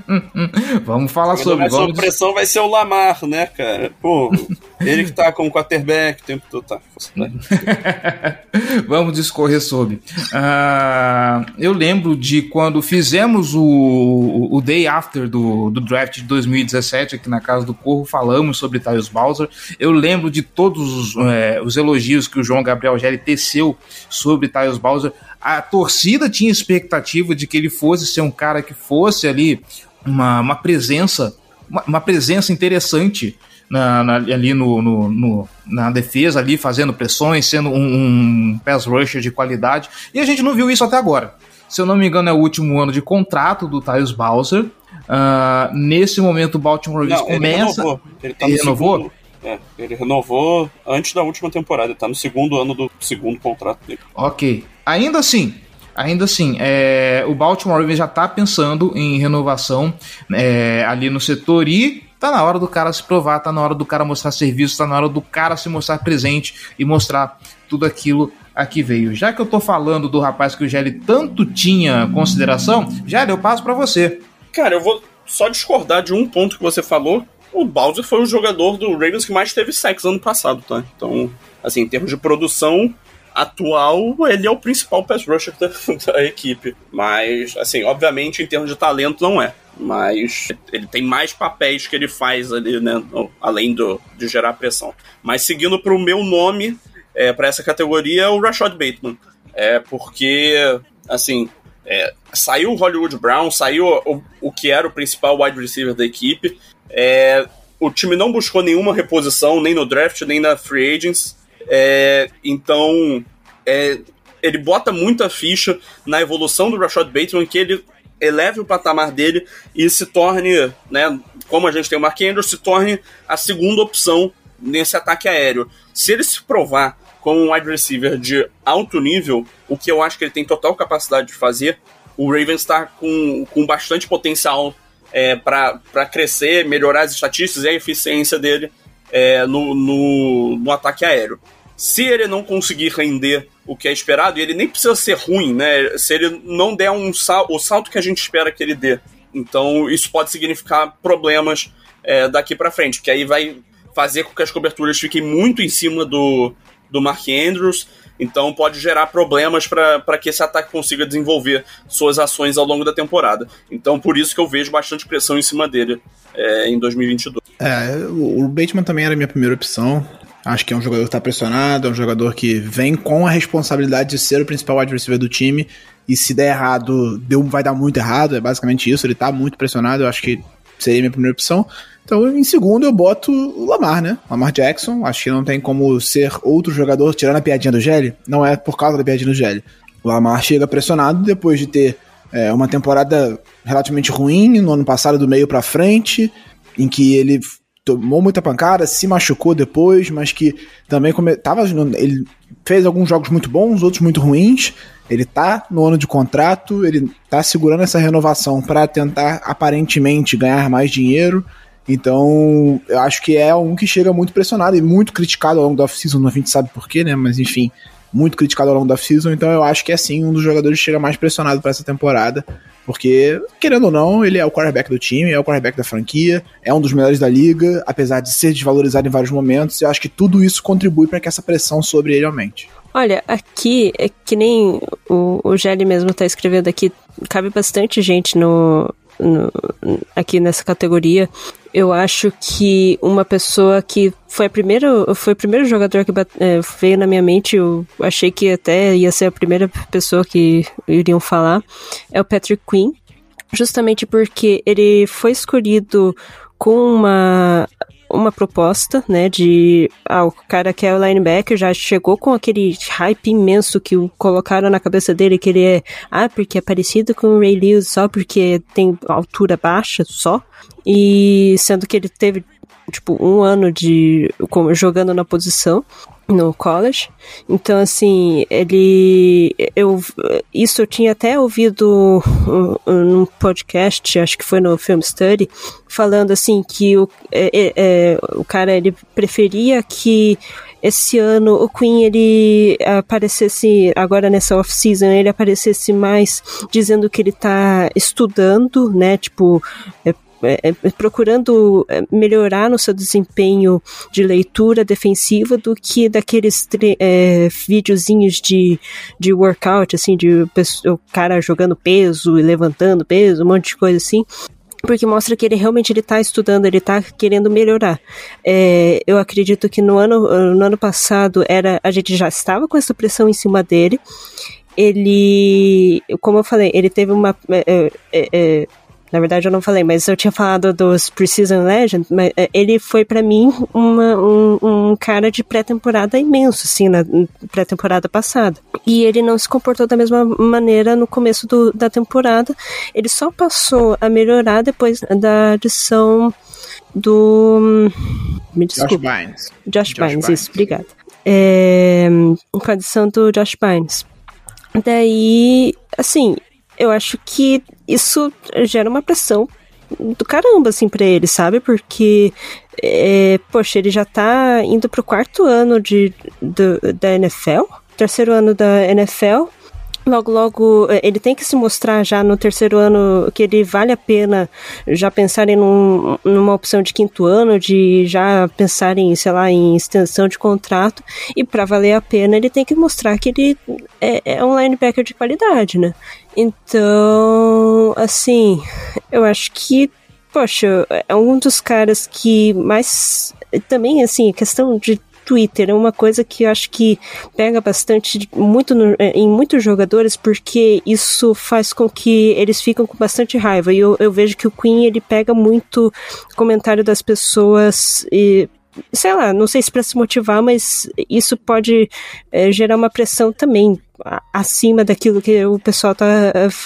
vamos falar Quando sobre. Vamos... sob pressão vai ser o Lamar, né, cara? Pô, ele que tá com o quarterback o tempo todo. Tá. vamos discorrer sobre. Uh, eu lembro de quando fizemos o, o day after do, do draft de 2017 aqui na Casa do Corvo, falamos sobre Tyus Bowser. Eu lembro de todos os, é, os elogios que o João Gabriel Gelli teceu sobre Tyus Bowser. A torcida tinha expectativa de que ele fosse ser um cara que fosse ali uma, uma presença, uma, uma presença interessante na, na, ali no, no, no, na defesa, ali fazendo pressões, sendo um, um pass rusher de qualidade. E a gente não viu isso até agora. Se eu não me engano, é o último ano de contrato do Tyus Bowser. Uh, nesse momento, o Baltimore Ravens começa. Ele renovou. Ele, tá ele renovou? É, ele renovou antes da última temporada, tá no segundo ano do segundo contrato dele. Ok. Ainda assim, ainda assim, é, o Baltimore Ravens já tá pensando em renovação é, ali no setor e tá na hora do cara se provar, tá na hora do cara mostrar serviço, tá na hora do cara se mostrar presente e mostrar tudo aquilo a que veio. Já que eu tô falando do rapaz que o Gelli tanto tinha consideração, Gelli, eu passo para você. Cara, eu vou só discordar de um ponto que você falou, o Bowser foi o jogador do Ravens que mais teve sacks ano passado, tá? Então, assim, em termos de produção atual, ele é o principal pass rusher da, da equipe. Mas, assim, obviamente, em termos de talento, não é. Mas ele tem mais papéis que ele faz ali, né? Além do, de gerar pressão. Mas seguindo para o meu nome, é, para essa categoria, é o Rashad Bateman. É porque, assim, é, saiu o Hollywood Brown, saiu o, o que era o principal wide receiver da equipe. É, o time não buscou nenhuma reposição, nem no draft, nem na free agents. É, então, é, ele bota muita ficha na evolução do Rashad Bateman, que ele eleve o patamar dele e se torne, né, como a gente tem o Mark Andrews, se torne a segunda opção nesse ataque aéreo. Se ele se provar como um wide receiver de alto nível, o que eu acho que ele tem total capacidade de fazer, o Ravens está com, com bastante potencial é, para crescer, melhorar as estatísticas e a eficiência dele é, no, no, no, ataque aéreo. Se ele não conseguir render o que é esperado, e ele nem precisa ser ruim, né? Se ele não der um sal, o salto que a gente espera que ele dê. Então, isso pode significar problemas é, daqui para frente, que aí vai fazer com que as coberturas fiquem muito em cima do, do Mark Andrews. Então pode gerar problemas para que esse ataque consiga desenvolver suas ações ao longo da temporada. Então por isso que eu vejo bastante pressão em cima dele é, em 2022. É, o Bateman também era a minha primeira opção. Acho que é um jogador que está pressionado, é um jogador que vem com a responsabilidade de ser o principal receiver do time. E se der errado, deu, vai dar muito errado. É basicamente isso. Ele está muito pressionado. Eu acho que seria a minha primeira opção. Então, em segundo, eu boto o Lamar, né? Lamar Jackson. Acho que não tem como ser outro jogador, tirando a piadinha do Gelli. Não é por causa da piadinha do Gelli. O Lamar chega pressionado depois de ter é, uma temporada relativamente ruim no ano passado, do meio para frente, em que ele tomou muita pancada, se machucou depois, mas que também come... tava ele fez alguns jogos muito bons, outros muito ruins. Ele tá no ano de contrato, ele tá segurando essa renovação para tentar aparentemente ganhar mais dinheiro. Então, eu acho que é um que chega muito pressionado e muito criticado ao longo da off-season, a gente sabe porquê, né? Mas enfim, muito criticado ao longo da off-season, então eu acho que é sim um dos jogadores que chega mais pressionado para essa temporada, porque, querendo ou não, ele é o quarterback do time, é o quarterback da franquia, é um dos melhores da liga, apesar de ser desvalorizado em vários momentos, e eu acho que tudo isso contribui para que essa pressão sobre ele aumente. Olha, aqui, é que nem o, o Gelli mesmo tá escrevendo aqui, cabe bastante gente no, no, aqui nessa categoria. Eu acho que uma pessoa que foi a primeira, foi o primeiro jogador que é, veio na minha mente, eu achei que até ia ser a primeira pessoa que iriam falar, é o Patrick Quinn, justamente porque ele foi escolhido com uma uma proposta, né, de ah, o cara que é o linebacker já chegou com aquele hype imenso que o colocaram na cabeça dele que ele é, ah, porque é parecido com o Ray Lewis só porque tem altura baixa só, e sendo que ele teve tipo um ano de como jogando na posição no college. Então, assim, ele. Eu, isso eu tinha até ouvido num podcast, acho que foi no Film Study, falando assim que o, é, é, é, o cara ele preferia que esse ano o Queen ele aparecesse agora nessa off-season, ele aparecesse mais dizendo que ele tá estudando, né, tipo, é, é, é, procurando é, melhorar no seu desempenho de leitura defensiva do que daqueles é, videozinhos de, de workout, assim, de o cara jogando peso e levantando peso, um monte de coisa assim porque mostra que ele realmente ele tá estudando, ele tá querendo melhorar. É, eu acredito que no ano, no ano passado era a gente já estava com essa pressão em cima dele. Ele, como eu falei, ele teve uma é, é, é na verdade, eu não falei, mas eu tinha falado dos Precision Legend, mas é, ele foi para mim uma, um, um, cara de pré-temporada imenso, assim, na pré-temporada passada. E ele não se comportou da mesma maneira no começo do, da temporada. Ele só passou a melhorar depois da adição do. Me desculpe. Josh Bynes. Josh, Josh Bynes, isso, obrigada. É, com a adição do Josh Bynes. Daí, assim, eu acho que isso gera uma pressão do caramba, assim, pra ele, sabe? Porque, é, poxa, ele já tá indo pro quarto ano de, da NFL, terceiro ano da NFL, logo, logo, é, ele tem que se mostrar já no terceiro ano que ele vale a pena já pensar em num, numa opção de quinto ano, de já pensar em, sei lá, em extensão de contrato. E para valer a pena, ele tem que mostrar que ele é, é um linebacker de qualidade, né? Então, assim, eu acho que, poxa, é um dos caras que mais. Também, assim, a questão de Twitter é uma coisa que eu acho que pega bastante muito no, é, em muitos jogadores porque isso faz com que eles ficam com bastante raiva. E eu, eu vejo que o Queen ele pega muito comentário das pessoas e sei lá, não sei se para se motivar, mas isso pode é, gerar uma pressão também acima daquilo que o pessoal tá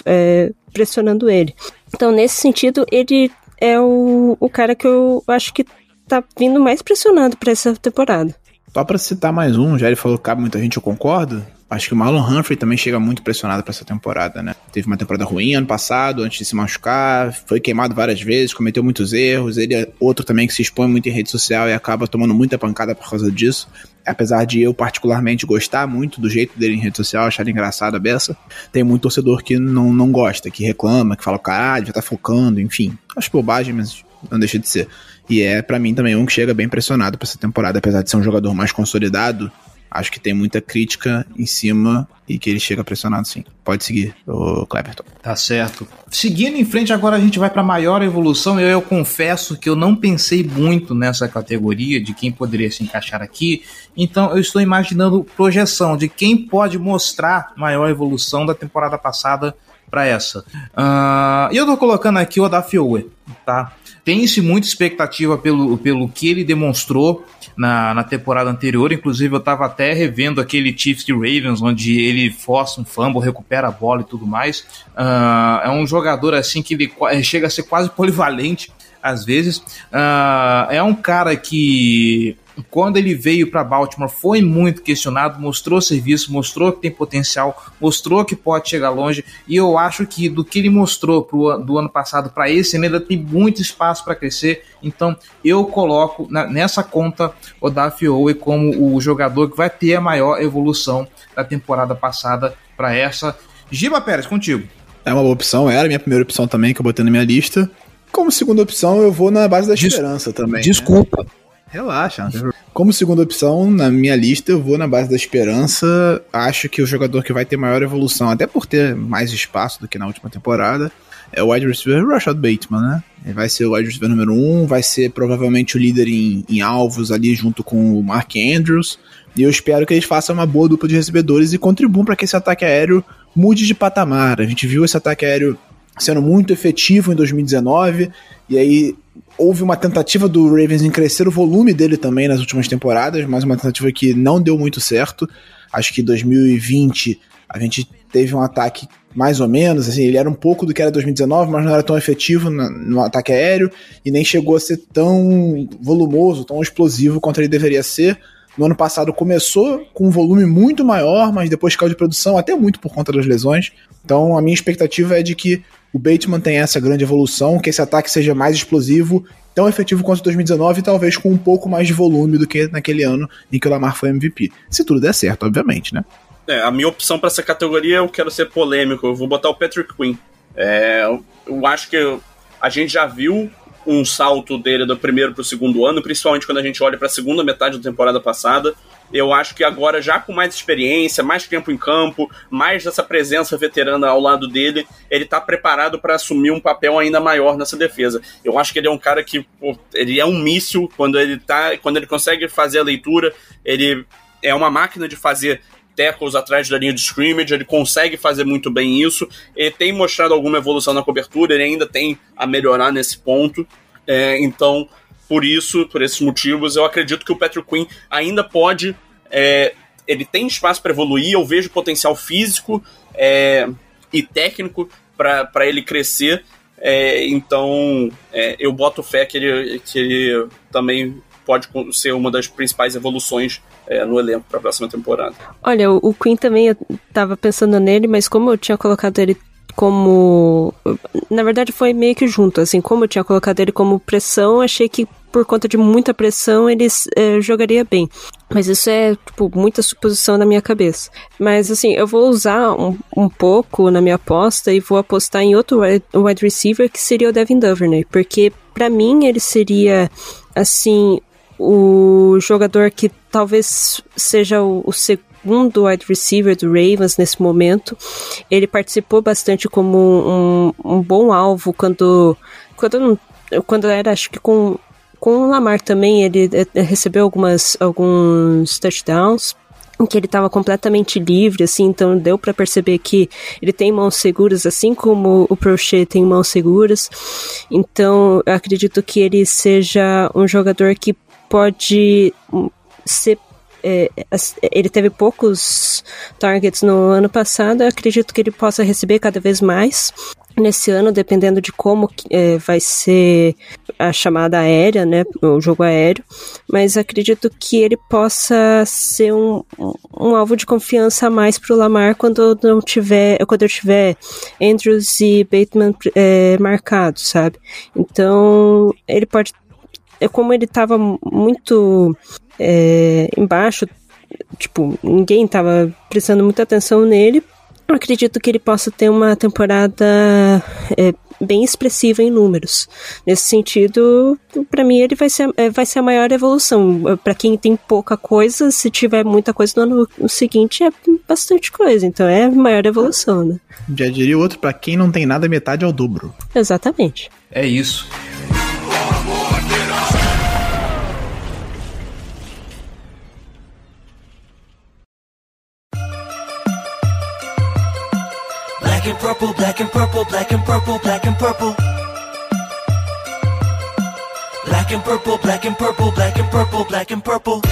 é, pressionando ele. Então, nesse sentido, ele é o, o cara que eu acho que tá vindo mais pressionado para essa temporada. Só para citar mais um, já ele falou que cabe muita gente, eu concordo. Acho que o Marlon Humphrey também chega muito pressionado para essa temporada, né? Teve uma temporada ruim ano passado, antes de se machucar, foi queimado várias vezes, cometeu muitos erros. Ele é outro também que se expõe muito em rede social e acaba tomando muita pancada por causa disso. Apesar de eu particularmente gostar muito do jeito dele em rede social, achar engraçado a beça, tem muito torcedor que não, não gosta, que reclama, que fala, caralho, já tá focando, enfim. Acho bobagem, mas não deixa de ser. E é para mim também um que chega bem pressionado para essa temporada, apesar de ser um jogador mais consolidado. acho que tem muita crítica em cima e que ele chega pressionado sim. Pode seguir, o Cleberton. Tá certo. Seguindo em frente, agora a gente vai para maior evolução. Eu, eu confesso que eu não pensei muito nessa categoria de quem poderia se encaixar aqui. Então eu estou imaginando projeção de quem pode mostrar maior evolução da temporada passada para essa. Uh, e eu tô colocando aqui o Odafioe, tá? Tem-se muita expectativa pelo, pelo que ele demonstrou na, na temporada anterior. Inclusive, eu estava até revendo aquele Chiefs de Ravens, onde ele força um fumble, recupera a bola e tudo mais. Uh, é um jogador assim que ele chega a ser quase polivalente às vezes. Uh, é um cara que quando ele veio para Baltimore foi muito questionado, mostrou serviço, mostrou que tem potencial, mostrou que pode chegar longe e eu acho que do que ele mostrou pro, do ano passado para esse ainda tem muito espaço para crescer. Então eu coloco na, nessa conta o Daffy Owe como o jogador que vai ter a maior evolução da temporada passada para essa. Giba Pérez, contigo. É uma boa opção, era a minha primeira opção também que eu botei na minha lista. Como segunda opção, eu vou na base da Des esperança também. Né? Desculpa. Né? Relaxa. Como segunda opção, na minha lista, eu vou na base da esperança. Acho que o jogador que vai ter maior evolução, até por ter mais espaço do que na última temporada, é o wide receiver Rashad Bateman, né? Ele vai ser o wide receiver número um, vai ser provavelmente o líder em, em alvos ali junto com o Mark Andrews. E eu espero que eles façam uma boa dupla de recebedores e contribuam para que esse ataque aéreo mude de patamar. A gente viu esse ataque aéreo sendo muito efetivo em 2019, e aí houve uma tentativa do Ravens em crescer o volume dele também nas últimas temporadas, mas uma tentativa que não deu muito certo. Acho que 2020 a gente teve um ataque mais ou menos, assim, ele era um pouco do que era 2019, mas não era tão efetivo no, no ataque aéreo e nem chegou a ser tão volumoso, tão explosivo quanto ele deveria ser. No ano passado começou com um volume muito maior, mas depois caiu de produção, até muito por conta das lesões. Então a minha expectativa é de que o Bateman tenha essa grande evolução, que esse ataque seja mais explosivo, tão efetivo quanto 2019 e talvez com um pouco mais de volume do que naquele ano em que o Lamar foi MVP. Se tudo der certo, obviamente, né? É, a minha opção para essa categoria eu quero ser polêmico, eu vou botar o Patrick Quinn. É, eu acho que a gente já viu um salto dele do primeiro para o segundo ano, principalmente quando a gente olha para a segunda metade da temporada passada. Eu acho que agora, já com mais experiência, mais tempo em campo, mais essa presença veterana ao lado dele, ele está preparado para assumir um papel ainda maior nessa defesa. Eu acho que ele é um cara que pô, ele é um míssil quando ele tá, quando ele consegue fazer a leitura, ele é uma máquina de fazer tackles atrás da linha de scrimmage, ele consegue fazer muito bem isso. Ele tem mostrado alguma evolução na cobertura, ele ainda tem a melhorar nesse ponto. É, então, por isso, por esses motivos, eu acredito que o Patrick Quinn ainda pode. É, ele tem espaço para evoluir, eu vejo potencial físico é, e técnico para ele crescer. É, então, é, eu boto fé que ele, que ele também pode ser uma das principais evoluções é, no elenco para a próxima temporada. Olha, o, Quinn também eu tava pensando nele, mas como eu tinha colocado ele como. Na verdade, foi meio que junto. Assim, como eu tinha colocado ele como pressão, achei que por conta de muita pressão ele é, jogaria bem. Mas isso é, tipo, muita suposição na minha cabeça. Mas, assim, eu vou usar um, um pouco na minha aposta e vou apostar em outro wide receiver que seria o Devin Duvernay. Porque, para mim, ele seria, assim, o jogador que talvez seja o, o segundo wide receiver do Ravens nesse momento. Ele participou bastante como um, um bom alvo quando, quando, quando era, acho que com, com o Lamar também, ele recebeu algumas, alguns touchdowns em que ele estava completamente livre, assim, então deu para perceber que ele tem mãos seguras, assim como o Prochet tem mãos seguras. Então, acredito que ele seja um jogador que pode ser é, ele teve poucos targets no ano passado, eu acredito que ele possa receber cada vez mais nesse ano, dependendo de como é, vai ser a chamada aérea, né, o jogo aéreo, mas acredito que ele possa ser um, um alvo de confiança a mais para o Lamar quando não tiver, quando eu tiver Andrews e Bateman é, marcados, sabe? Então ele pode como ele estava muito é, embaixo, tipo, ninguém estava prestando muita atenção nele. Eu acredito que ele possa ter uma temporada é, bem expressiva em números. Nesse sentido, para mim ele vai ser, é, vai ser a maior evolução. Para quem tem pouca coisa, se tiver muita coisa no ano seguinte, é bastante coisa. Então é a maior evolução, né? Já diria outro, para quem não tem nada, metade é o dobro. Exatamente. É isso. Purple, black and purple, black and purple, black and purple. Black and purple, black and purple, black and purple, black and purple.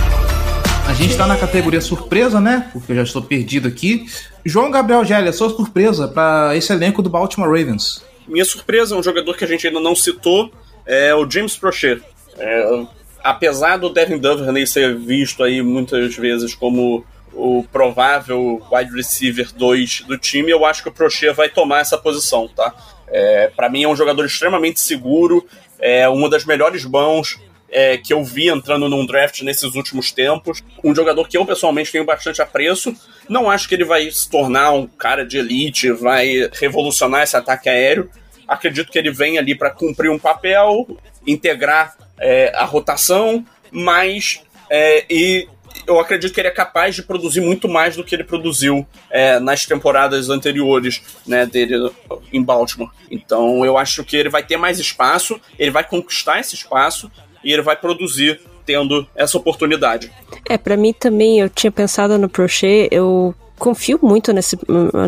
A gente tá na categoria surpresa, né? Porque eu já estou perdido aqui. João Gabriel Gélia, sua surpresa para esse elenco do Baltimore Ravens. Minha surpresa é um jogador que a gente ainda não citou, é o James Prochet. É, apesar do Devin Duvernay ser visto aí muitas vezes como o provável wide receiver 2 do time, eu acho que o Prochet vai tomar essa posição, tá? É, para mim é um jogador extremamente seguro, é uma das melhores mãos é, que eu vi entrando num draft nesses últimos tempos. Um jogador que eu pessoalmente tenho bastante apreço. Não acho que ele vai se tornar um cara de elite, vai revolucionar esse ataque aéreo. Acredito que ele vem ali para cumprir um papel, integrar é, a rotação, mas é, e eu acredito que ele é capaz de produzir muito mais do que ele produziu é, nas temporadas anteriores né, dele em Baltimore. Então eu acho que ele vai ter mais espaço, ele vai conquistar esse espaço e ele vai produzir tendo essa oportunidade. É, para mim também, eu tinha pensado no Prochet, eu confio muito nesse,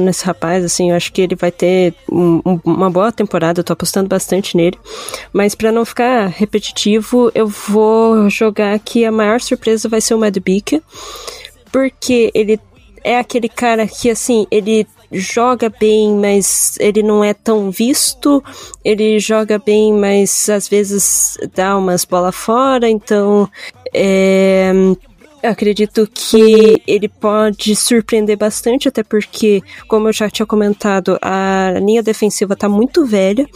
nesse rapaz, assim, eu acho que ele vai ter um, uma boa temporada, eu tô apostando bastante nele. Mas para não ficar repetitivo, eu vou jogar que a maior surpresa vai ser o Mad Beaker, porque ele é aquele cara que, assim, ele joga bem, mas ele não é tão visto. Ele joga bem, mas às vezes dá umas bolas fora. Então, é, acredito que ele pode surpreender bastante, até porque, como eu já tinha comentado, a linha defensiva está muito velha,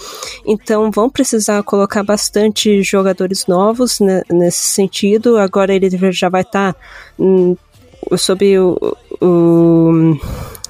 então vão precisar colocar bastante jogadores novos né, nesse sentido. Agora ele já vai estar tá, hum, sob o, o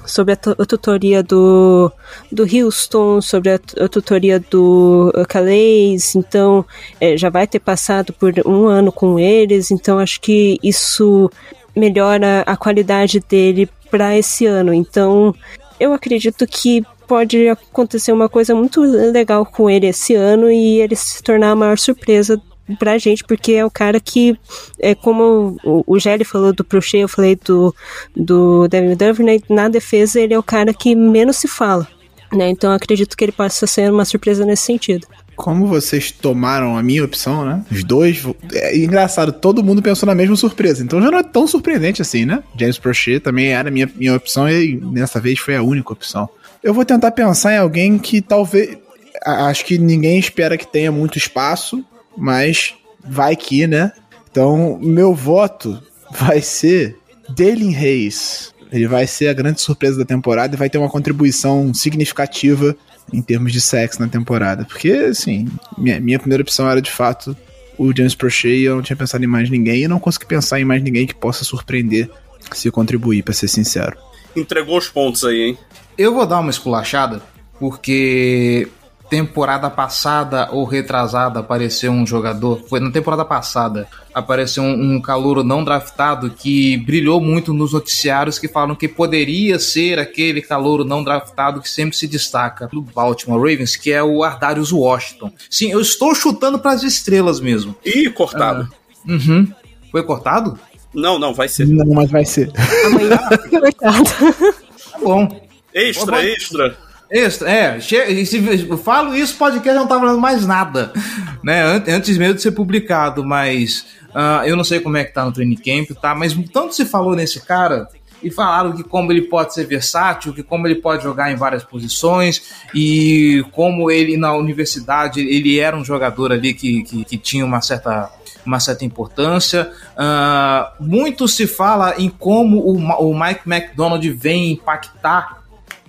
sobre a, a, tutoria do, do Houston, sobre a, a tutoria do Calais, então é, já vai ter passado por um ano com eles, então acho que isso melhora a qualidade dele para esse ano. Então eu acredito que pode acontecer uma coisa muito legal com ele esse ano e ele se tornar a maior surpresa pra gente, porque é o cara que, é como o, o Gelli falou do Prochet, eu falei do, do Devin Duvernay, na defesa ele é o cara que menos se fala. Né? Então acredito que ele possa ser uma surpresa nesse sentido. Como vocês tomaram a minha opção, né? Os dois. É engraçado, todo mundo pensou na mesma surpresa. Então já não é tão surpreendente assim, né? James Prochet também era a minha, minha opção e nessa vez foi a única opção. Eu vou tentar pensar em alguém que talvez. Acho que ninguém espera que tenha muito espaço, mas vai que, né? Então, meu voto vai ser Dalen Reis. Ele vai ser a grande surpresa da temporada e vai ter uma contribuição significativa em termos de sexo na temporada. Porque, assim, minha, minha primeira opção era de fato o James Prochet e eu não tinha pensado em mais ninguém e não consegui pensar em mais ninguém que possa surpreender se contribuir, para ser sincero. Entregou os pontos aí, hein? Eu vou dar uma esculachada, porque temporada passada ou retrasada apareceu um jogador, foi na temporada passada, apareceu um, um calouro não draftado que brilhou muito nos noticiários que falam que poderia ser aquele calouro não draftado que sempre se destaca do Baltimore Ravens, que é o Ardarius Washington. Sim, eu estou chutando para as estrelas mesmo. Ih, cortado. Ah, uhum. Foi cortado? Não, não, vai ser. Não, mas vai ser. Amanhã cortado. Tá bom. Extra, extra. Extra, é, se falo isso, o podcast não tá falando mais nada, né? Antes mesmo de ser publicado, mas uh, eu não sei como é que tá no training camp, tá? Mas tanto se falou nesse cara e falaram que como ele pode ser versátil, que como ele pode jogar em várias posições e como ele na universidade ele era um jogador ali que, que, que tinha uma certa uma certa importância. Uh, muito se fala em como o, o Mike McDonald vem impactar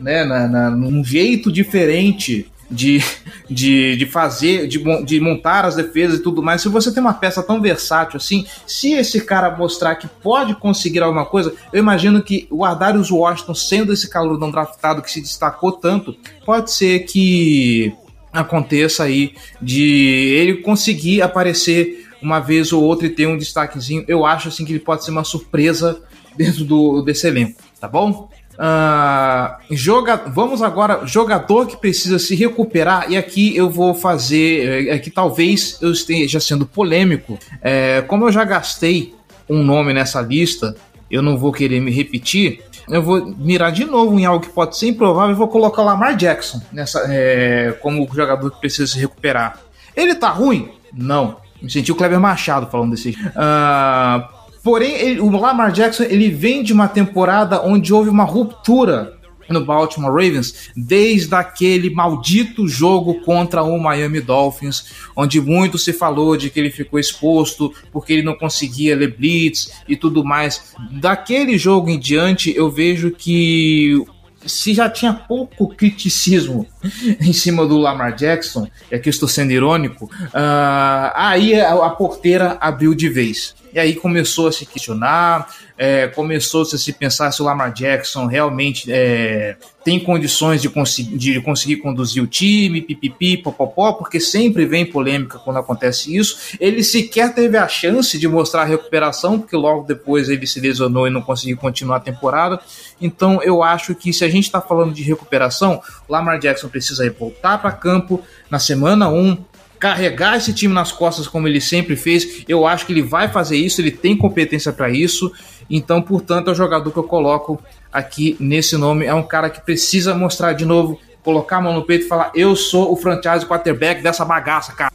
né, na, na, num jeito diferente de, de, de fazer, de, de montar as defesas e tudo mais. Se você tem uma peça tão versátil assim, se esse cara mostrar que pode conseguir alguma coisa, eu imagino que o Ardarius Washington, sendo esse calor não draftado que se destacou tanto, pode ser que aconteça aí de ele conseguir aparecer uma vez ou outra e ter um destaquezinho. Eu acho assim que ele pode ser uma surpresa dentro do, desse elenco, tá bom? Uh, joga, vamos agora, jogador que precisa se recuperar, e aqui eu vou fazer, aqui é talvez eu esteja sendo polêmico, é, como eu já gastei um nome nessa lista, eu não vou querer me repetir, eu vou mirar de novo em algo que pode ser improvável e vou colocar o Lamar Jackson nessa, é, como jogador que precisa se recuperar. Ele tá ruim? Não. Me senti o Kleber Machado falando desse. Uh, Porém, ele, o Lamar Jackson ele vem de uma temporada onde houve uma ruptura no Baltimore Ravens desde aquele maldito jogo contra o Miami Dolphins, onde muito se falou de que ele ficou exposto porque ele não conseguia ler blitz e tudo mais. Daquele jogo em diante, eu vejo que se já tinha pouco criticismo em cima do Lamar Jackson, e aqui estou sendo irônico, uh, aí a, a porteira abriu de vez. E aí começou a se questionar, é, começou -se a se pensar se o Lamar Jackson realmente é, tem condições de, conseguir, de conseguir conduzir o time, pipipi, popopó, porque sempre vem polêmica quando acontece isso. Ele sequer teve a chance de mostrar a recuperação, porque logo depois ele se lesionou e não conseguiu continuar a temporada. Então eu acho que se a gente está falando de recuperação, Lamar Jackson precisa voltar para campo na semana 1, carregar esse time nas costas como ele sempre fez. Eu acho que ele vai fazer isso, ele tem competência para isso. Então, portanto, é o jogador que eu coloco aqui nesse nome. É um cara que precisa mostrar de novo, colocar a mão no peito e falar: Eu sou o franchise quarterback dessa bagaça, cara.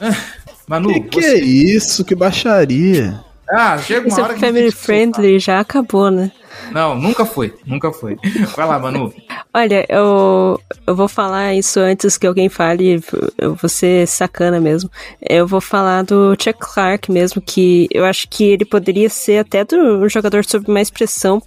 Manu, que, que você... é isso? Que baixaria. Ah, chega uma Esse hora é family friendly já acabou, né? Não, nunca foi, nunca foi. Vai lá, Manu. Olha, eu, eu vou falar isso antes que alguém fale, eu vou ser sacana mesmo. Eu vou falar do Chuck Clark mesmo, que eu acho que ele poderia ser até do jogador sob mais pressão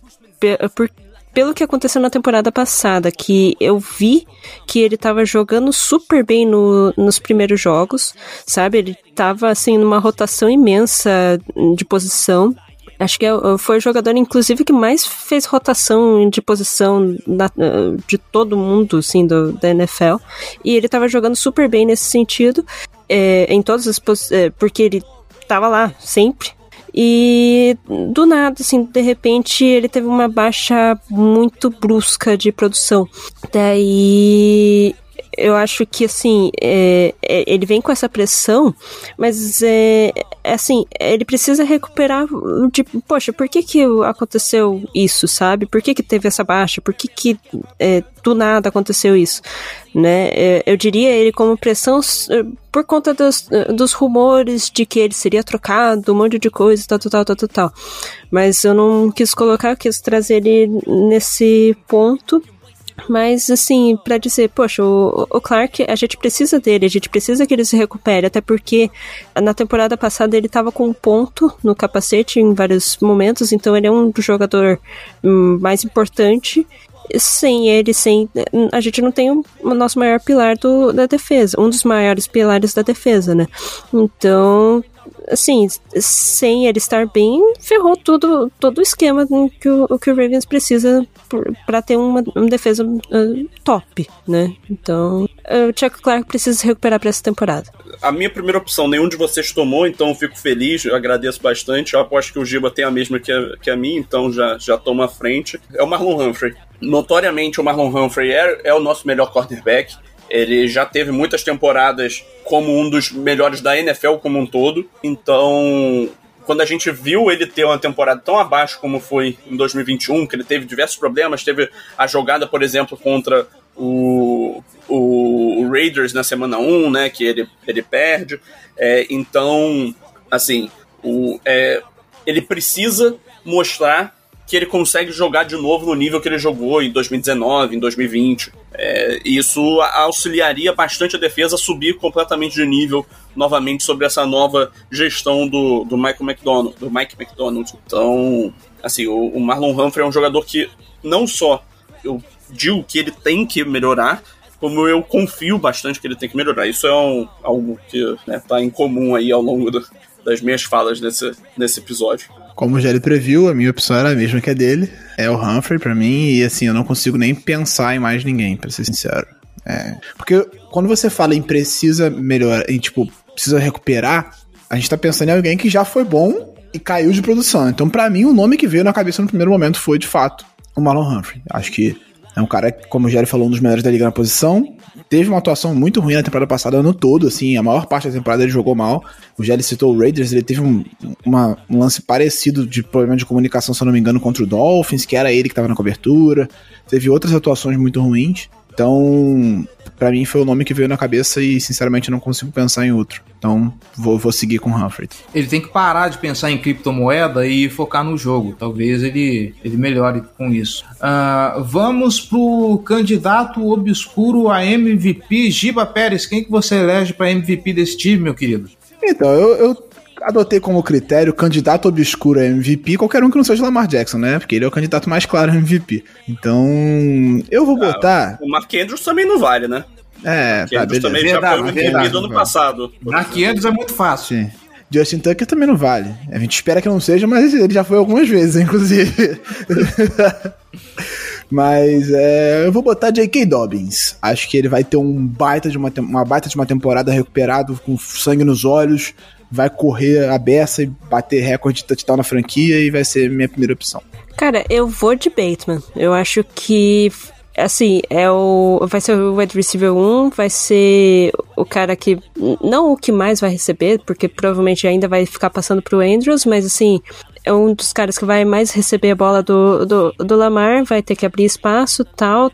por, pelo que aconteceu na temporada passada, que eu vi que ele tava jogando super bem no, nos primeiros jogos, sabe? Ele tava, assim, numa rotação imensa de posição. Acho que é foi o jogador, inclusive, que mais fez rotação de posição na, de todo mundo, assim, do, da NFL. E ele tava jogando super bem nesse sentido, é, em todas as é, porque ele tava lá sempre. E do nada, assim, de repente ele teve uma baixa muito brusca de produção. Daí eu acho que assim é, é, ele vem com essa pressão, mas é, é, assim ele precisa recuperar de poxa por que que aconteceu isso, sabe? Por que que teve essa baixa? Por que que é, do nada aconteceu isso, né? É, eu diria ele como pressão por conta dos, dos rumores de que ele seria trocado, um monte de coisa, tal, tal, tal, tal, tal. Mas eu não quis colocar, eu quis trazer ele nesse ponto mas, assim, para dizer, poxa, o, o, Clark, a gente precisa dele, a gente precisa que ele se recupere, até porque na temporada passada ele tava com um ponto no capacete em vários momentos, então ele é um jogador hum, mais importante. Sem ele, sem. A gente não tem o nosso maior pilar do, da defesa, um dos maiores pilares da defesa, né? Então, assim, sem ele estar bem, ferrou tudo, todo o esquema que o, que o Ravens precisa para ter uma, uma defesa uh, top, né? Então, uh, o Chuck Clark precisa se recuperar para essa temporada. A minha primeira opção, nenhum de vocês tomou, então fico feliz, agradeço bastante. Eu aposto que o Giba tem a mesma que a, que a minha, então já, já toma a frente. É o Marlon Humphrey. Notoriamente, o Marlon Humphrey é, é o nosso melhor quarterback. Ele já teve muitas temporadas como um dos melhores da NFL como um todo. Então, quando a gente viu ele ter uma temporada tão abaixo como foi em 2021, que ele teve diversos problemas, teve a jogada, por exemplo, contra o, o, Raiders na semana 1, né, que ele, ele perde. É, então, assim, o, é, ele precisa mostrar que ele consegue jogar de novo no nível que ele jogou em 2019, em 2020. É, isso auxiliaria bastante a defesa a subir completamente de nível novamente sobre essa nova gestão do, do Michael McDonald, do Mike McDonald. Então, assim, o, o Marlon Humphrey é um jogador que não só eu digo que ele tem que melhorar, como eu confio bastante que ele tem que melhorar. Isso é um, algo que está né, tá em comum aí ao longo do, das minhas falas nesse, nesse episódio. Como já ele previu, a minha opção era a mesma que a dele. É o Humphrey para mim, e assim, eu não consigo nem pensar em mais ninguém, para ser sincero. É, porque quando você fala em precisa melhorar, em tipo, precisa recuperar, a gente tá pensando em alguém que já foi bom e caiu de produção. Então, pra mim, o nome que veio na cabeça no primeiro momento foi, de fato, o Marlon Humphrey. Acho que é um cara, que, como o Jerry falou, um dos melhores da liga na posição. Teve uma atuação muito ruim na temporada passada, ano todo, assim, a maior parte da temporada ele jogou mal. O Jerry citou o Raiders, ele teve um, uma- um lance parecido de problema de comunicação, se eu não me engano, contra o Dolphins, que era ele que tava na cobertura. Teve outras atuações muito ruins. Então, pra mim foi o nome que veio na cabeça e, sinceramente, não consigo pensar em outro. Então, vou, vou seguir com o Humphrey. Ele tem que parar de pensar em criptomoeda e focar no jogo. Talvez ele, ele melhore com isso. Ah, vamos pro candidato obscuro a MVP, Giba Pérez. Quem que você elege para MVP desse time, meu querido? Então, eu, eu adotei como critério candidato obscuro a MVP, qualquer um que não seja Lamar Jackson, né? Porque ele é o candidato mais claro a MVP. Então, eu vou botar. O Mark Andrews também não vale, né? É, Mark tá, Andrews beleza. também Verdade, já foi o MVP verdade, do ano velho. passado. Dark Andrews é muito fácil. Sim. Justin Tucker também não vale. A gente espera que não seja, mas ele já foi algumas vezes, inclusive. mas é, eu vou botar J.K. Dobbins. Acho que ele vai ter um baita de uma, uma baita de uma temporada recuperado, com sangue nos olhos, vai correr a beça e bater recorde de touchdown na franquia e vai ser minha primeira opção. Cara, eu vou de Bateman. Eu acho que, assim, é o. Vai ser o wide receiver 1, vai ser o cara que. Não o que mais vai receber, porque provavelmente ainda vai ficar passando pro Andrews, mas assim. É um dos caras que vai mais receber a bola do, do, do Lamar, vai ter que abrir espaço tal.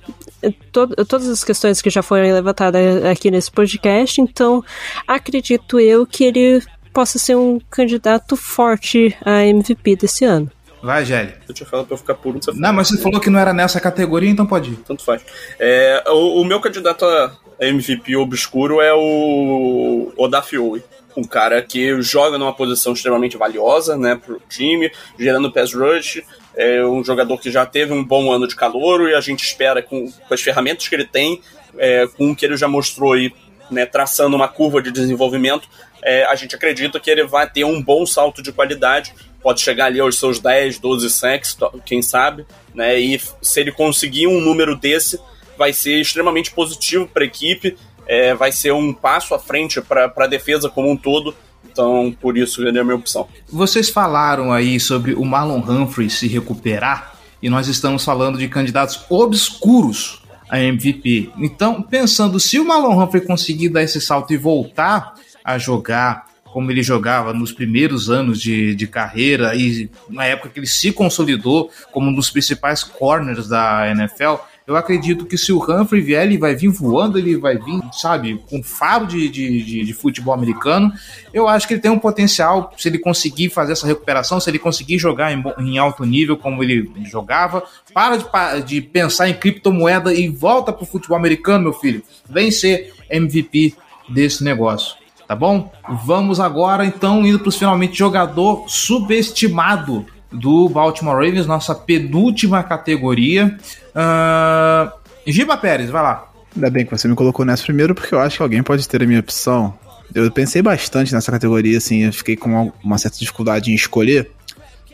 To- todas as questões que já foram levantadas aqui nesse podcast, então acredito eu que ele possa ser um candidato forte a MVP desse ano. Vai, Gelli. Eu tinha falado pra eu ficar por você Não, mas você falou que não era nessa categoria, então pode ir. tanto faz. É, o, o meu candidato a MVP obscuro é o Odafioi. Um cara que joga numa posição extremamente valiosa, né, pro time, gerando pass rush. É um jogador que já teve um bom ano de calouro e a gente espera com, com as ferramentas que ele tem, é, com o que ele já mostrou aí, né, traçando uma curva de desenvolvimento, é, a gente acredita que ele vai ter um bom salto de qualidade, pode chegar ali aos seus 10, 12 sacks, quem sabe, né? E se ele conseguir um número desse, vai ser extremamente positivo para a equipe, é, vai ser um passo à frente para a defesa como um todo. Então, por isso, ele é a minha opção. Vocês falaram aí sobre o Marlon Humphrey se recuperar e nós estamos falando de candidatos obscuros a MVP. Então, pensando se o Marlon Humphrey conseguir dar esse salto e voltar a jogar como ele jogava nos primeiros anos de, de carreira e na época que ele se consolidou como um dos principais corners da NFL, eu acredito que se o Humphrey vier, ele vai vir voando, ele vai vir, sabe, com faro de, de, de, de futebol americano. Eu acho que ele tem um potencial, se ele conseguir fazer essa recuperação, se ele conseguir jogar em, em alto nível como ele jogava. Para de, de pensar em criptomoeda e volta pro futebol americano, meu filho. Vem ser MVP desse negócio. Tá bom? Vamos agora, então, indo para os finalmente jogador subestimado do Baltimore Ravens, nossa penúltima categoria. Ah, Giba Pérez, vai lá. Ainda bem que você me colocou nessa primeiro, porque eu acho que alguém pode ter a minha opção. Eu pensei bastante nessa categoria, assim, eu fiquei com uma certa dificuldade em escolher.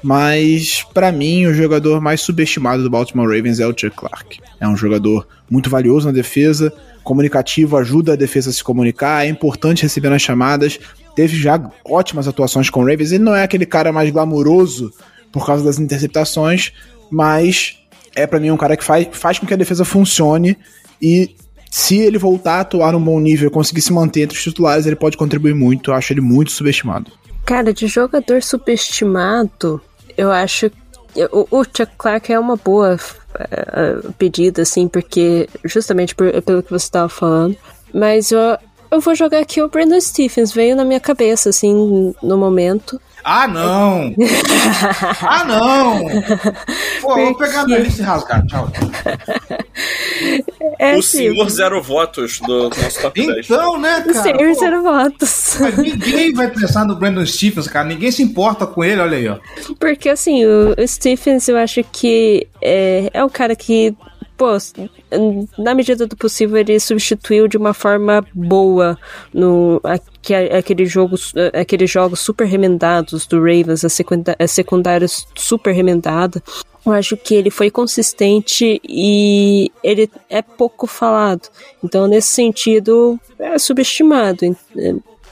Mas, pra mim, o jogador mais subestimado do Baltimore Ravens é o Chuck Clark. É um jogador muito valioso na defesa, comunicativo, ajuda a defesa a se comunicar, é importante receber nas chamadas. Teve já ótimas atuações com o Ravens. Ele não é aquele cara mais glamuroso por causa das interceptações, mas é pra mim um cara que faz, faz com que a defesa funcione e se ele voltar a atuar num bom nível e conseguir se manter entre os titulares, ele pode contribuir muito. Eu acho ele muito subestimado. Cara, de jogador subestimado, eu acho o, o Chuck Clark é uma boa eh, pedida, assim, porque justamente por- pelo que você estava falando. Mas eu, eu vou jogar aqui o Brandon Stephens, veio na minha cabeça, assim, no momento. Ah, não! ah, não! Pô, eu vou pegar minha lista e rasgar. Tchau. É, o senhor zero votos do nosso top 10. Então, né, cara? Senhor Pô, zero votos. mas ninguém vai pensar no Brandon Stephens, cara. Ninguém se importa com ele, olha aí, ó. Porque, assim, o, o Stephens, eu acho que é, é o cara que pô, na medida do possível, ele substituiu de uma forma boa no aquele jogo, aqueles jogos super remendados do Ravens, a secundária super remendada. Eu acho que ele foi consistente e ele é pouco falado. Então, nesse sentido, é subestimado.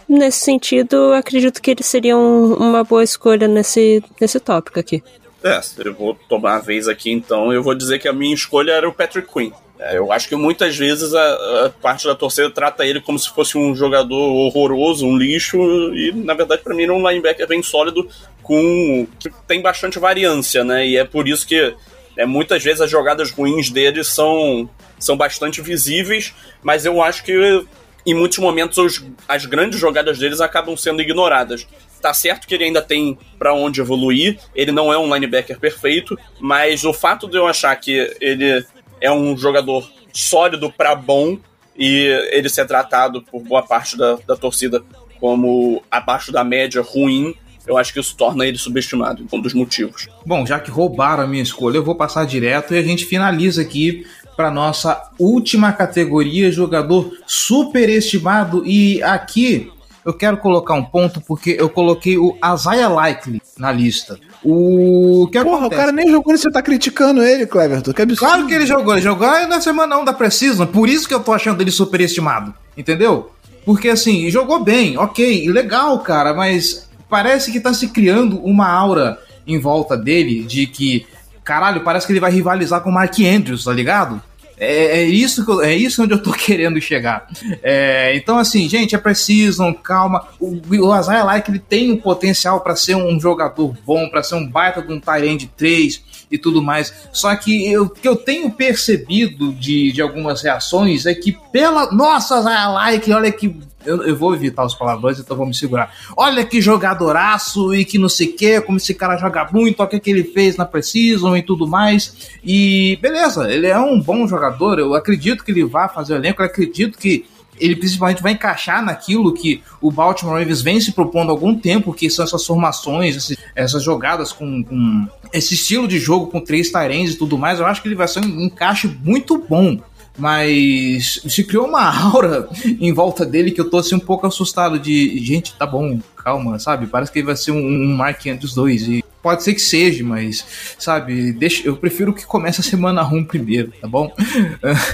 Nesse sentido, acredito que ele seria um, uma boa escolha nesse, nesse tópico aqui. É, eu vou tomar a vez aqui então, eu vou dizer que a minha escolha era o Patrick Quinn. É, eu acho que muitas vezes a, a, parte da torcida trata ele como se fosse um jogador horroroso, um lixo, e na verdade para mim ele é um linebacker bem sólido, com que tem bastante variância, né? E é por isso que é, muitas vezes as jogadas ruins dele são, são bastante visíveis, mas eu acho que em muitos momentos os, as grandes jogadas deles acabam sendo ignoradas. Tá certo que ele ainda tem para onde evoluir, ele não é um linebacker perfeito, mas o fato de eu achar que ele é um jogador sólido para bom e ele ser tratado por boa parte da, da torcida como abaixo da média ruim, eu acho que isso torna ele subestimado, um dos motivos. Bom, já que roubaram a minha escolha, eu vou passar direto e a gente finaliza aqui para nossa última categoria, jogador superestimado. E aqui eu quero colocar um ponto porque eu coloquei o Isaiah Likely na lista. O que Porra, acontece? o cara nem jogou e você tá criticando ele, Cleverton. Que absurdo. Claro que ele jogou. Ele jogou na semana 1 da Precision. Por isso que eu tô achando ele superestimado. Entendeu? Porque assim, jogou bem, ok, legal, cara, mas parece que tá se criando uma aura em volta dele de que, caralho, parece que ele vai rivalizar com o Mark Andrews, tá ligado? É, é, isso que eu, é isso onde eu tô querendo chegar. É, então, assim, gente, é preciso, calma. O, o Isaiah Like ele tem um potencial para ser um jogador bom, para ser um baita de um Tyrande 3 e tudo mais. Só que eu, que eu tenho percebido de, de algumas reações é que, pela. Nossa, Isaiah Like, olha que eu, eu, vou evitar os palavrões, então vou me segurar. Olha que jogadoraço e que não sei o que, como esse cara joga muito, olha o que, ele fez na Precision e tudo mais. E beleza, ele é um bom jogador, eu acredito que ele vai fazer o elenco, eu acredito que ele principalmente vai encaixar naquilo que o Baltimore Ravens vem se propondo há algum tempo, que são essas formações, essas jogadas com, com esse estilo de jogo com três Tyrens e tudo mais. Eu acho que ele vai ser um encaixe muito bom mas se criou uma aura em volta dele que eu tô assim um pouco assustado de gente, tá bom, calma, sabe? Parece que ele vai ser um, um Mark entre os dois e pode ser que seja, mas sabe, deixa, eu prefiro que comece a semana 1 primeiro, tá bom?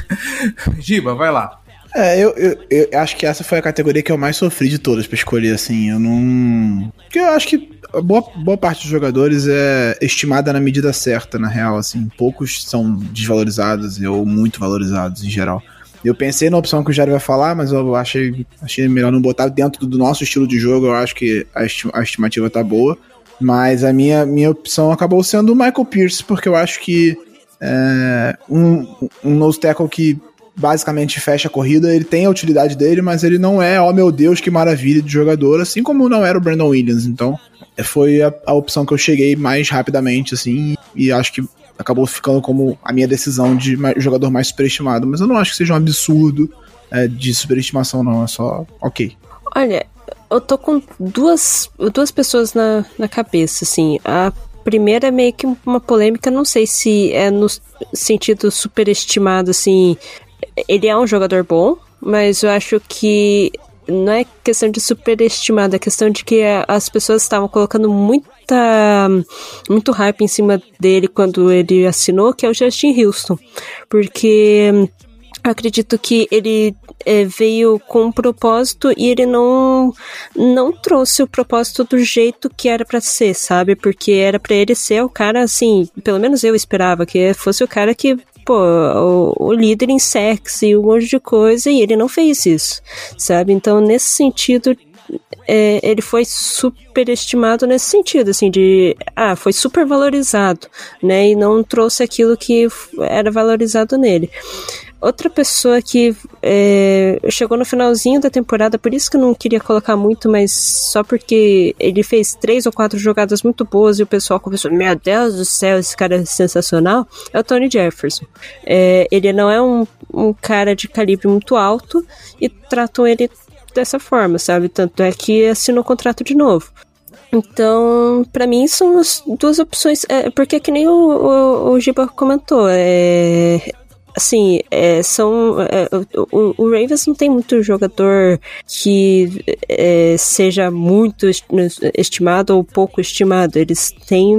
Giba, vai lá. É, eu, eu, eu, acho que essa foi a categoria que eu mais sofri de todas pra escolher, assim. Eu não. Porque eu acho que boa, boa parte dos jogadores é estimada na medida certa, na real, assim. Poucos são desvalorizados ou muito valorizados em geral. Eu pensei na opção que o Jair vai falar, mas eu achei, achei melhor não botar dentro do nosso estilo de jogo. Eu acho que a, a estimativa tá boa. Mas a minha, minha opção acabou sendo o Michael Pierce, porque eu acho que é, um, um nose tackle que basicamente fecha a corrida, ele tem a utilidade dele, mas ele não é, oh meu Deus, que maravilha de jogador, assim como não era o Brandon Williams. Então, foi a, a opção que eu cheguei mais rapidamente, assim, e acho que acabou ficando como a minha decisão de jogador mais superestimado. Mas eu não acho que seja um absurdo é, de superestimação, não. É só ok. Olha, eu tô com duas, duas pessoas na, na cabeça, assim. A primeira é meio que uma polêmica, não sei se é no sentido superestimado, assim. Ele é um jogador bom, mas eu acho que não é questão de superestimar, é questão de que as pessoas estavam colocando muita muito hype em cima dele quando ele assinou, que é o Justin Houston, porque acredito que ele é, veio com um propósito e ele não não trouxe o propósito do jeito que era para ser, sabe? Porque era para ele ser o cara assim, pelo menos eu esperava que fosse o cara que pô, o, o líder em sexo e um monte de coisa, e ele não fez isso, sabe? Então, nesse sentido, é, ele foi superestimado nesse sentido, assim, de, ah, foi super valorizado, né, e não trouxe aquilo que era valorizado nele. Outra pessoa que é, chegou no finalzinho da temporada, por isso que eu não queria colocar muito, mas só porque ele fez três ou quatro jogadas muito boas e o pessoal começou, meu Deus do céu, esse cara é sensacional, é o Tony Jefferson. É, ele não é um, um cara de calibre muito alto e tratam ele dessa forma, sabe? Tanto é que assinou o contrato de novo. Então, para mim, são as duas opções. É, porque, que nem o, o, o Giba comentou, é, assim, é, são. É, o, o, Ravens não tem muito jogador que é, seja muito estimado ou pouco estimado. Eles têm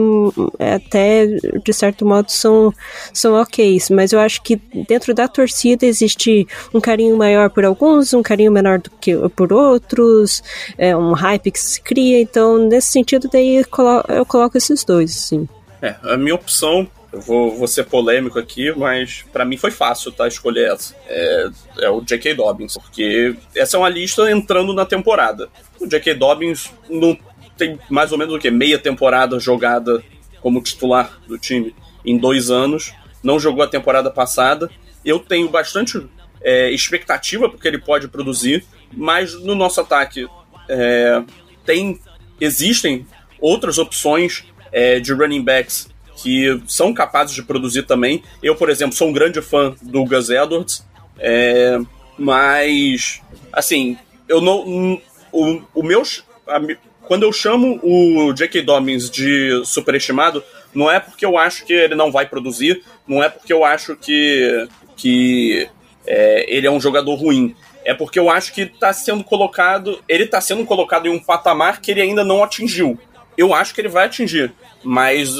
até, de certo modo, são, são ok. Mas eu acho que dentro da torcida existe um carinho maior por alguns, um carinho menor do que por outros, é um hype que se cria. Então, nesse sentido, daí eu coloco, eu coloco esses dois, assim. É, a minha opção eu vou, vou ser polêmico aqui, mas para mim foi fácil, tá? Escolher essa. É, é o J.K. Dobbins, porque essa é uma lista entrando na temporada. O J.K. Dobbins não tem mais ou menos o que? Meia temporada jogada como titular do time em dois anos. Não jogou a temporada passada. Eu tenho bastante é, expectativa porque ele pode produzir, mas no nosso ataque é, tem existem outras opções é, de running backs que são capazes de produzir também. Eu, por exemplo, sou um grande fã do Gus Edwards, é, mas, assim, eu não. O, o meu. A, quando eu chamo o J.K. Dobbins de superestimado, não é porque eu acho que ele não vai produzir, não é porque eu acho que, que é, ele é um jogador ruim. É porque eu acho que está sendo colocado. Ele está sendo colocado em um patamar que ele ainda não atingiu. Eu acho que ele vai atingir, mas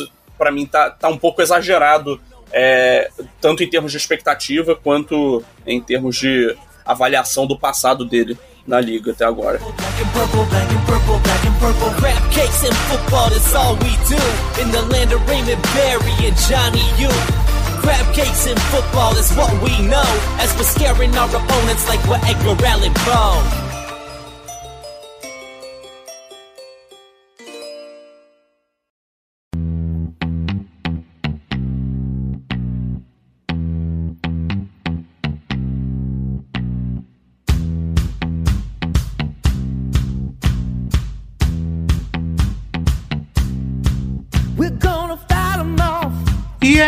para mim tá, tá um pouco exagerado, é, tanto em termos de expectativa quanto em termos de avaliação do passado dele na liga até agora. Crab cakes in football is what we know as we're scaring our opponents like we're Edgar Allan Poe.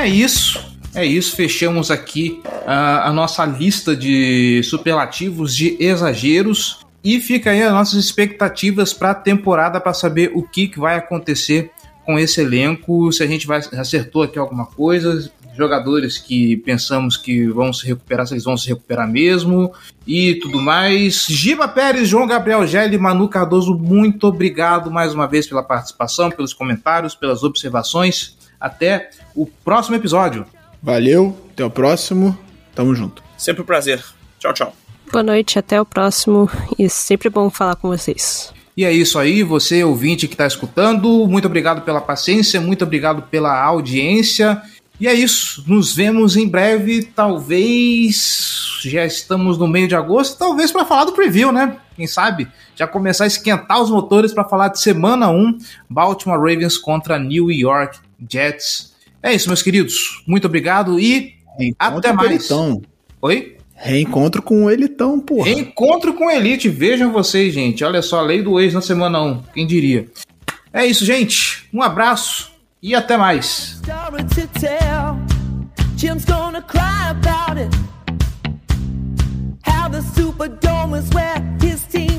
É isso. É isso, fechamos aqui uh, a nossa lista de superlativos de exageros. E fica aí as nossas expectativas para a temporada para saber o que, que vai acontecer com esse elenco, se a gente vai acertou aqui alguma coisa, jogadores que pensamos que vão se recuperar, se eles vão se recuperar mesmo e tudo mais. Giba Pérez, João Gabriel Gelli, Manu Cardoso, muito obrigado mais uma vez pela participação, pelos comentários, pelas observações. Até o próximo episódio. Valeu, até o próximo. Tamo junto. Sempre um prazer. Tchau, tchau. Boa noite, até o próximo. E sempre bom falar com vocês. E é isso aí, você ouvinte que está escutando, muito obrigado pela paciência, muito obrigado pela audiência. E é isso, nos vemos em breve, talvez já estamos no meio de agosto, talvez para falar do preview, né? Quem sabe já começar a esquentar os motores para falar de semana 1, Baltimore Ravens contra New York Jets. É isso, meus queridos. Muito obrigado e Reencontro até mais. Elitão. Oi? Reencontro com o Elitão, porra. Reencontro com Elite. Vejam vocês, gente. Olha só, a lei do ex na semana 1. Quem diria? É isso, gente. Um abraço e até mais. Jim's gonna cry about it. How the Superdome is where his team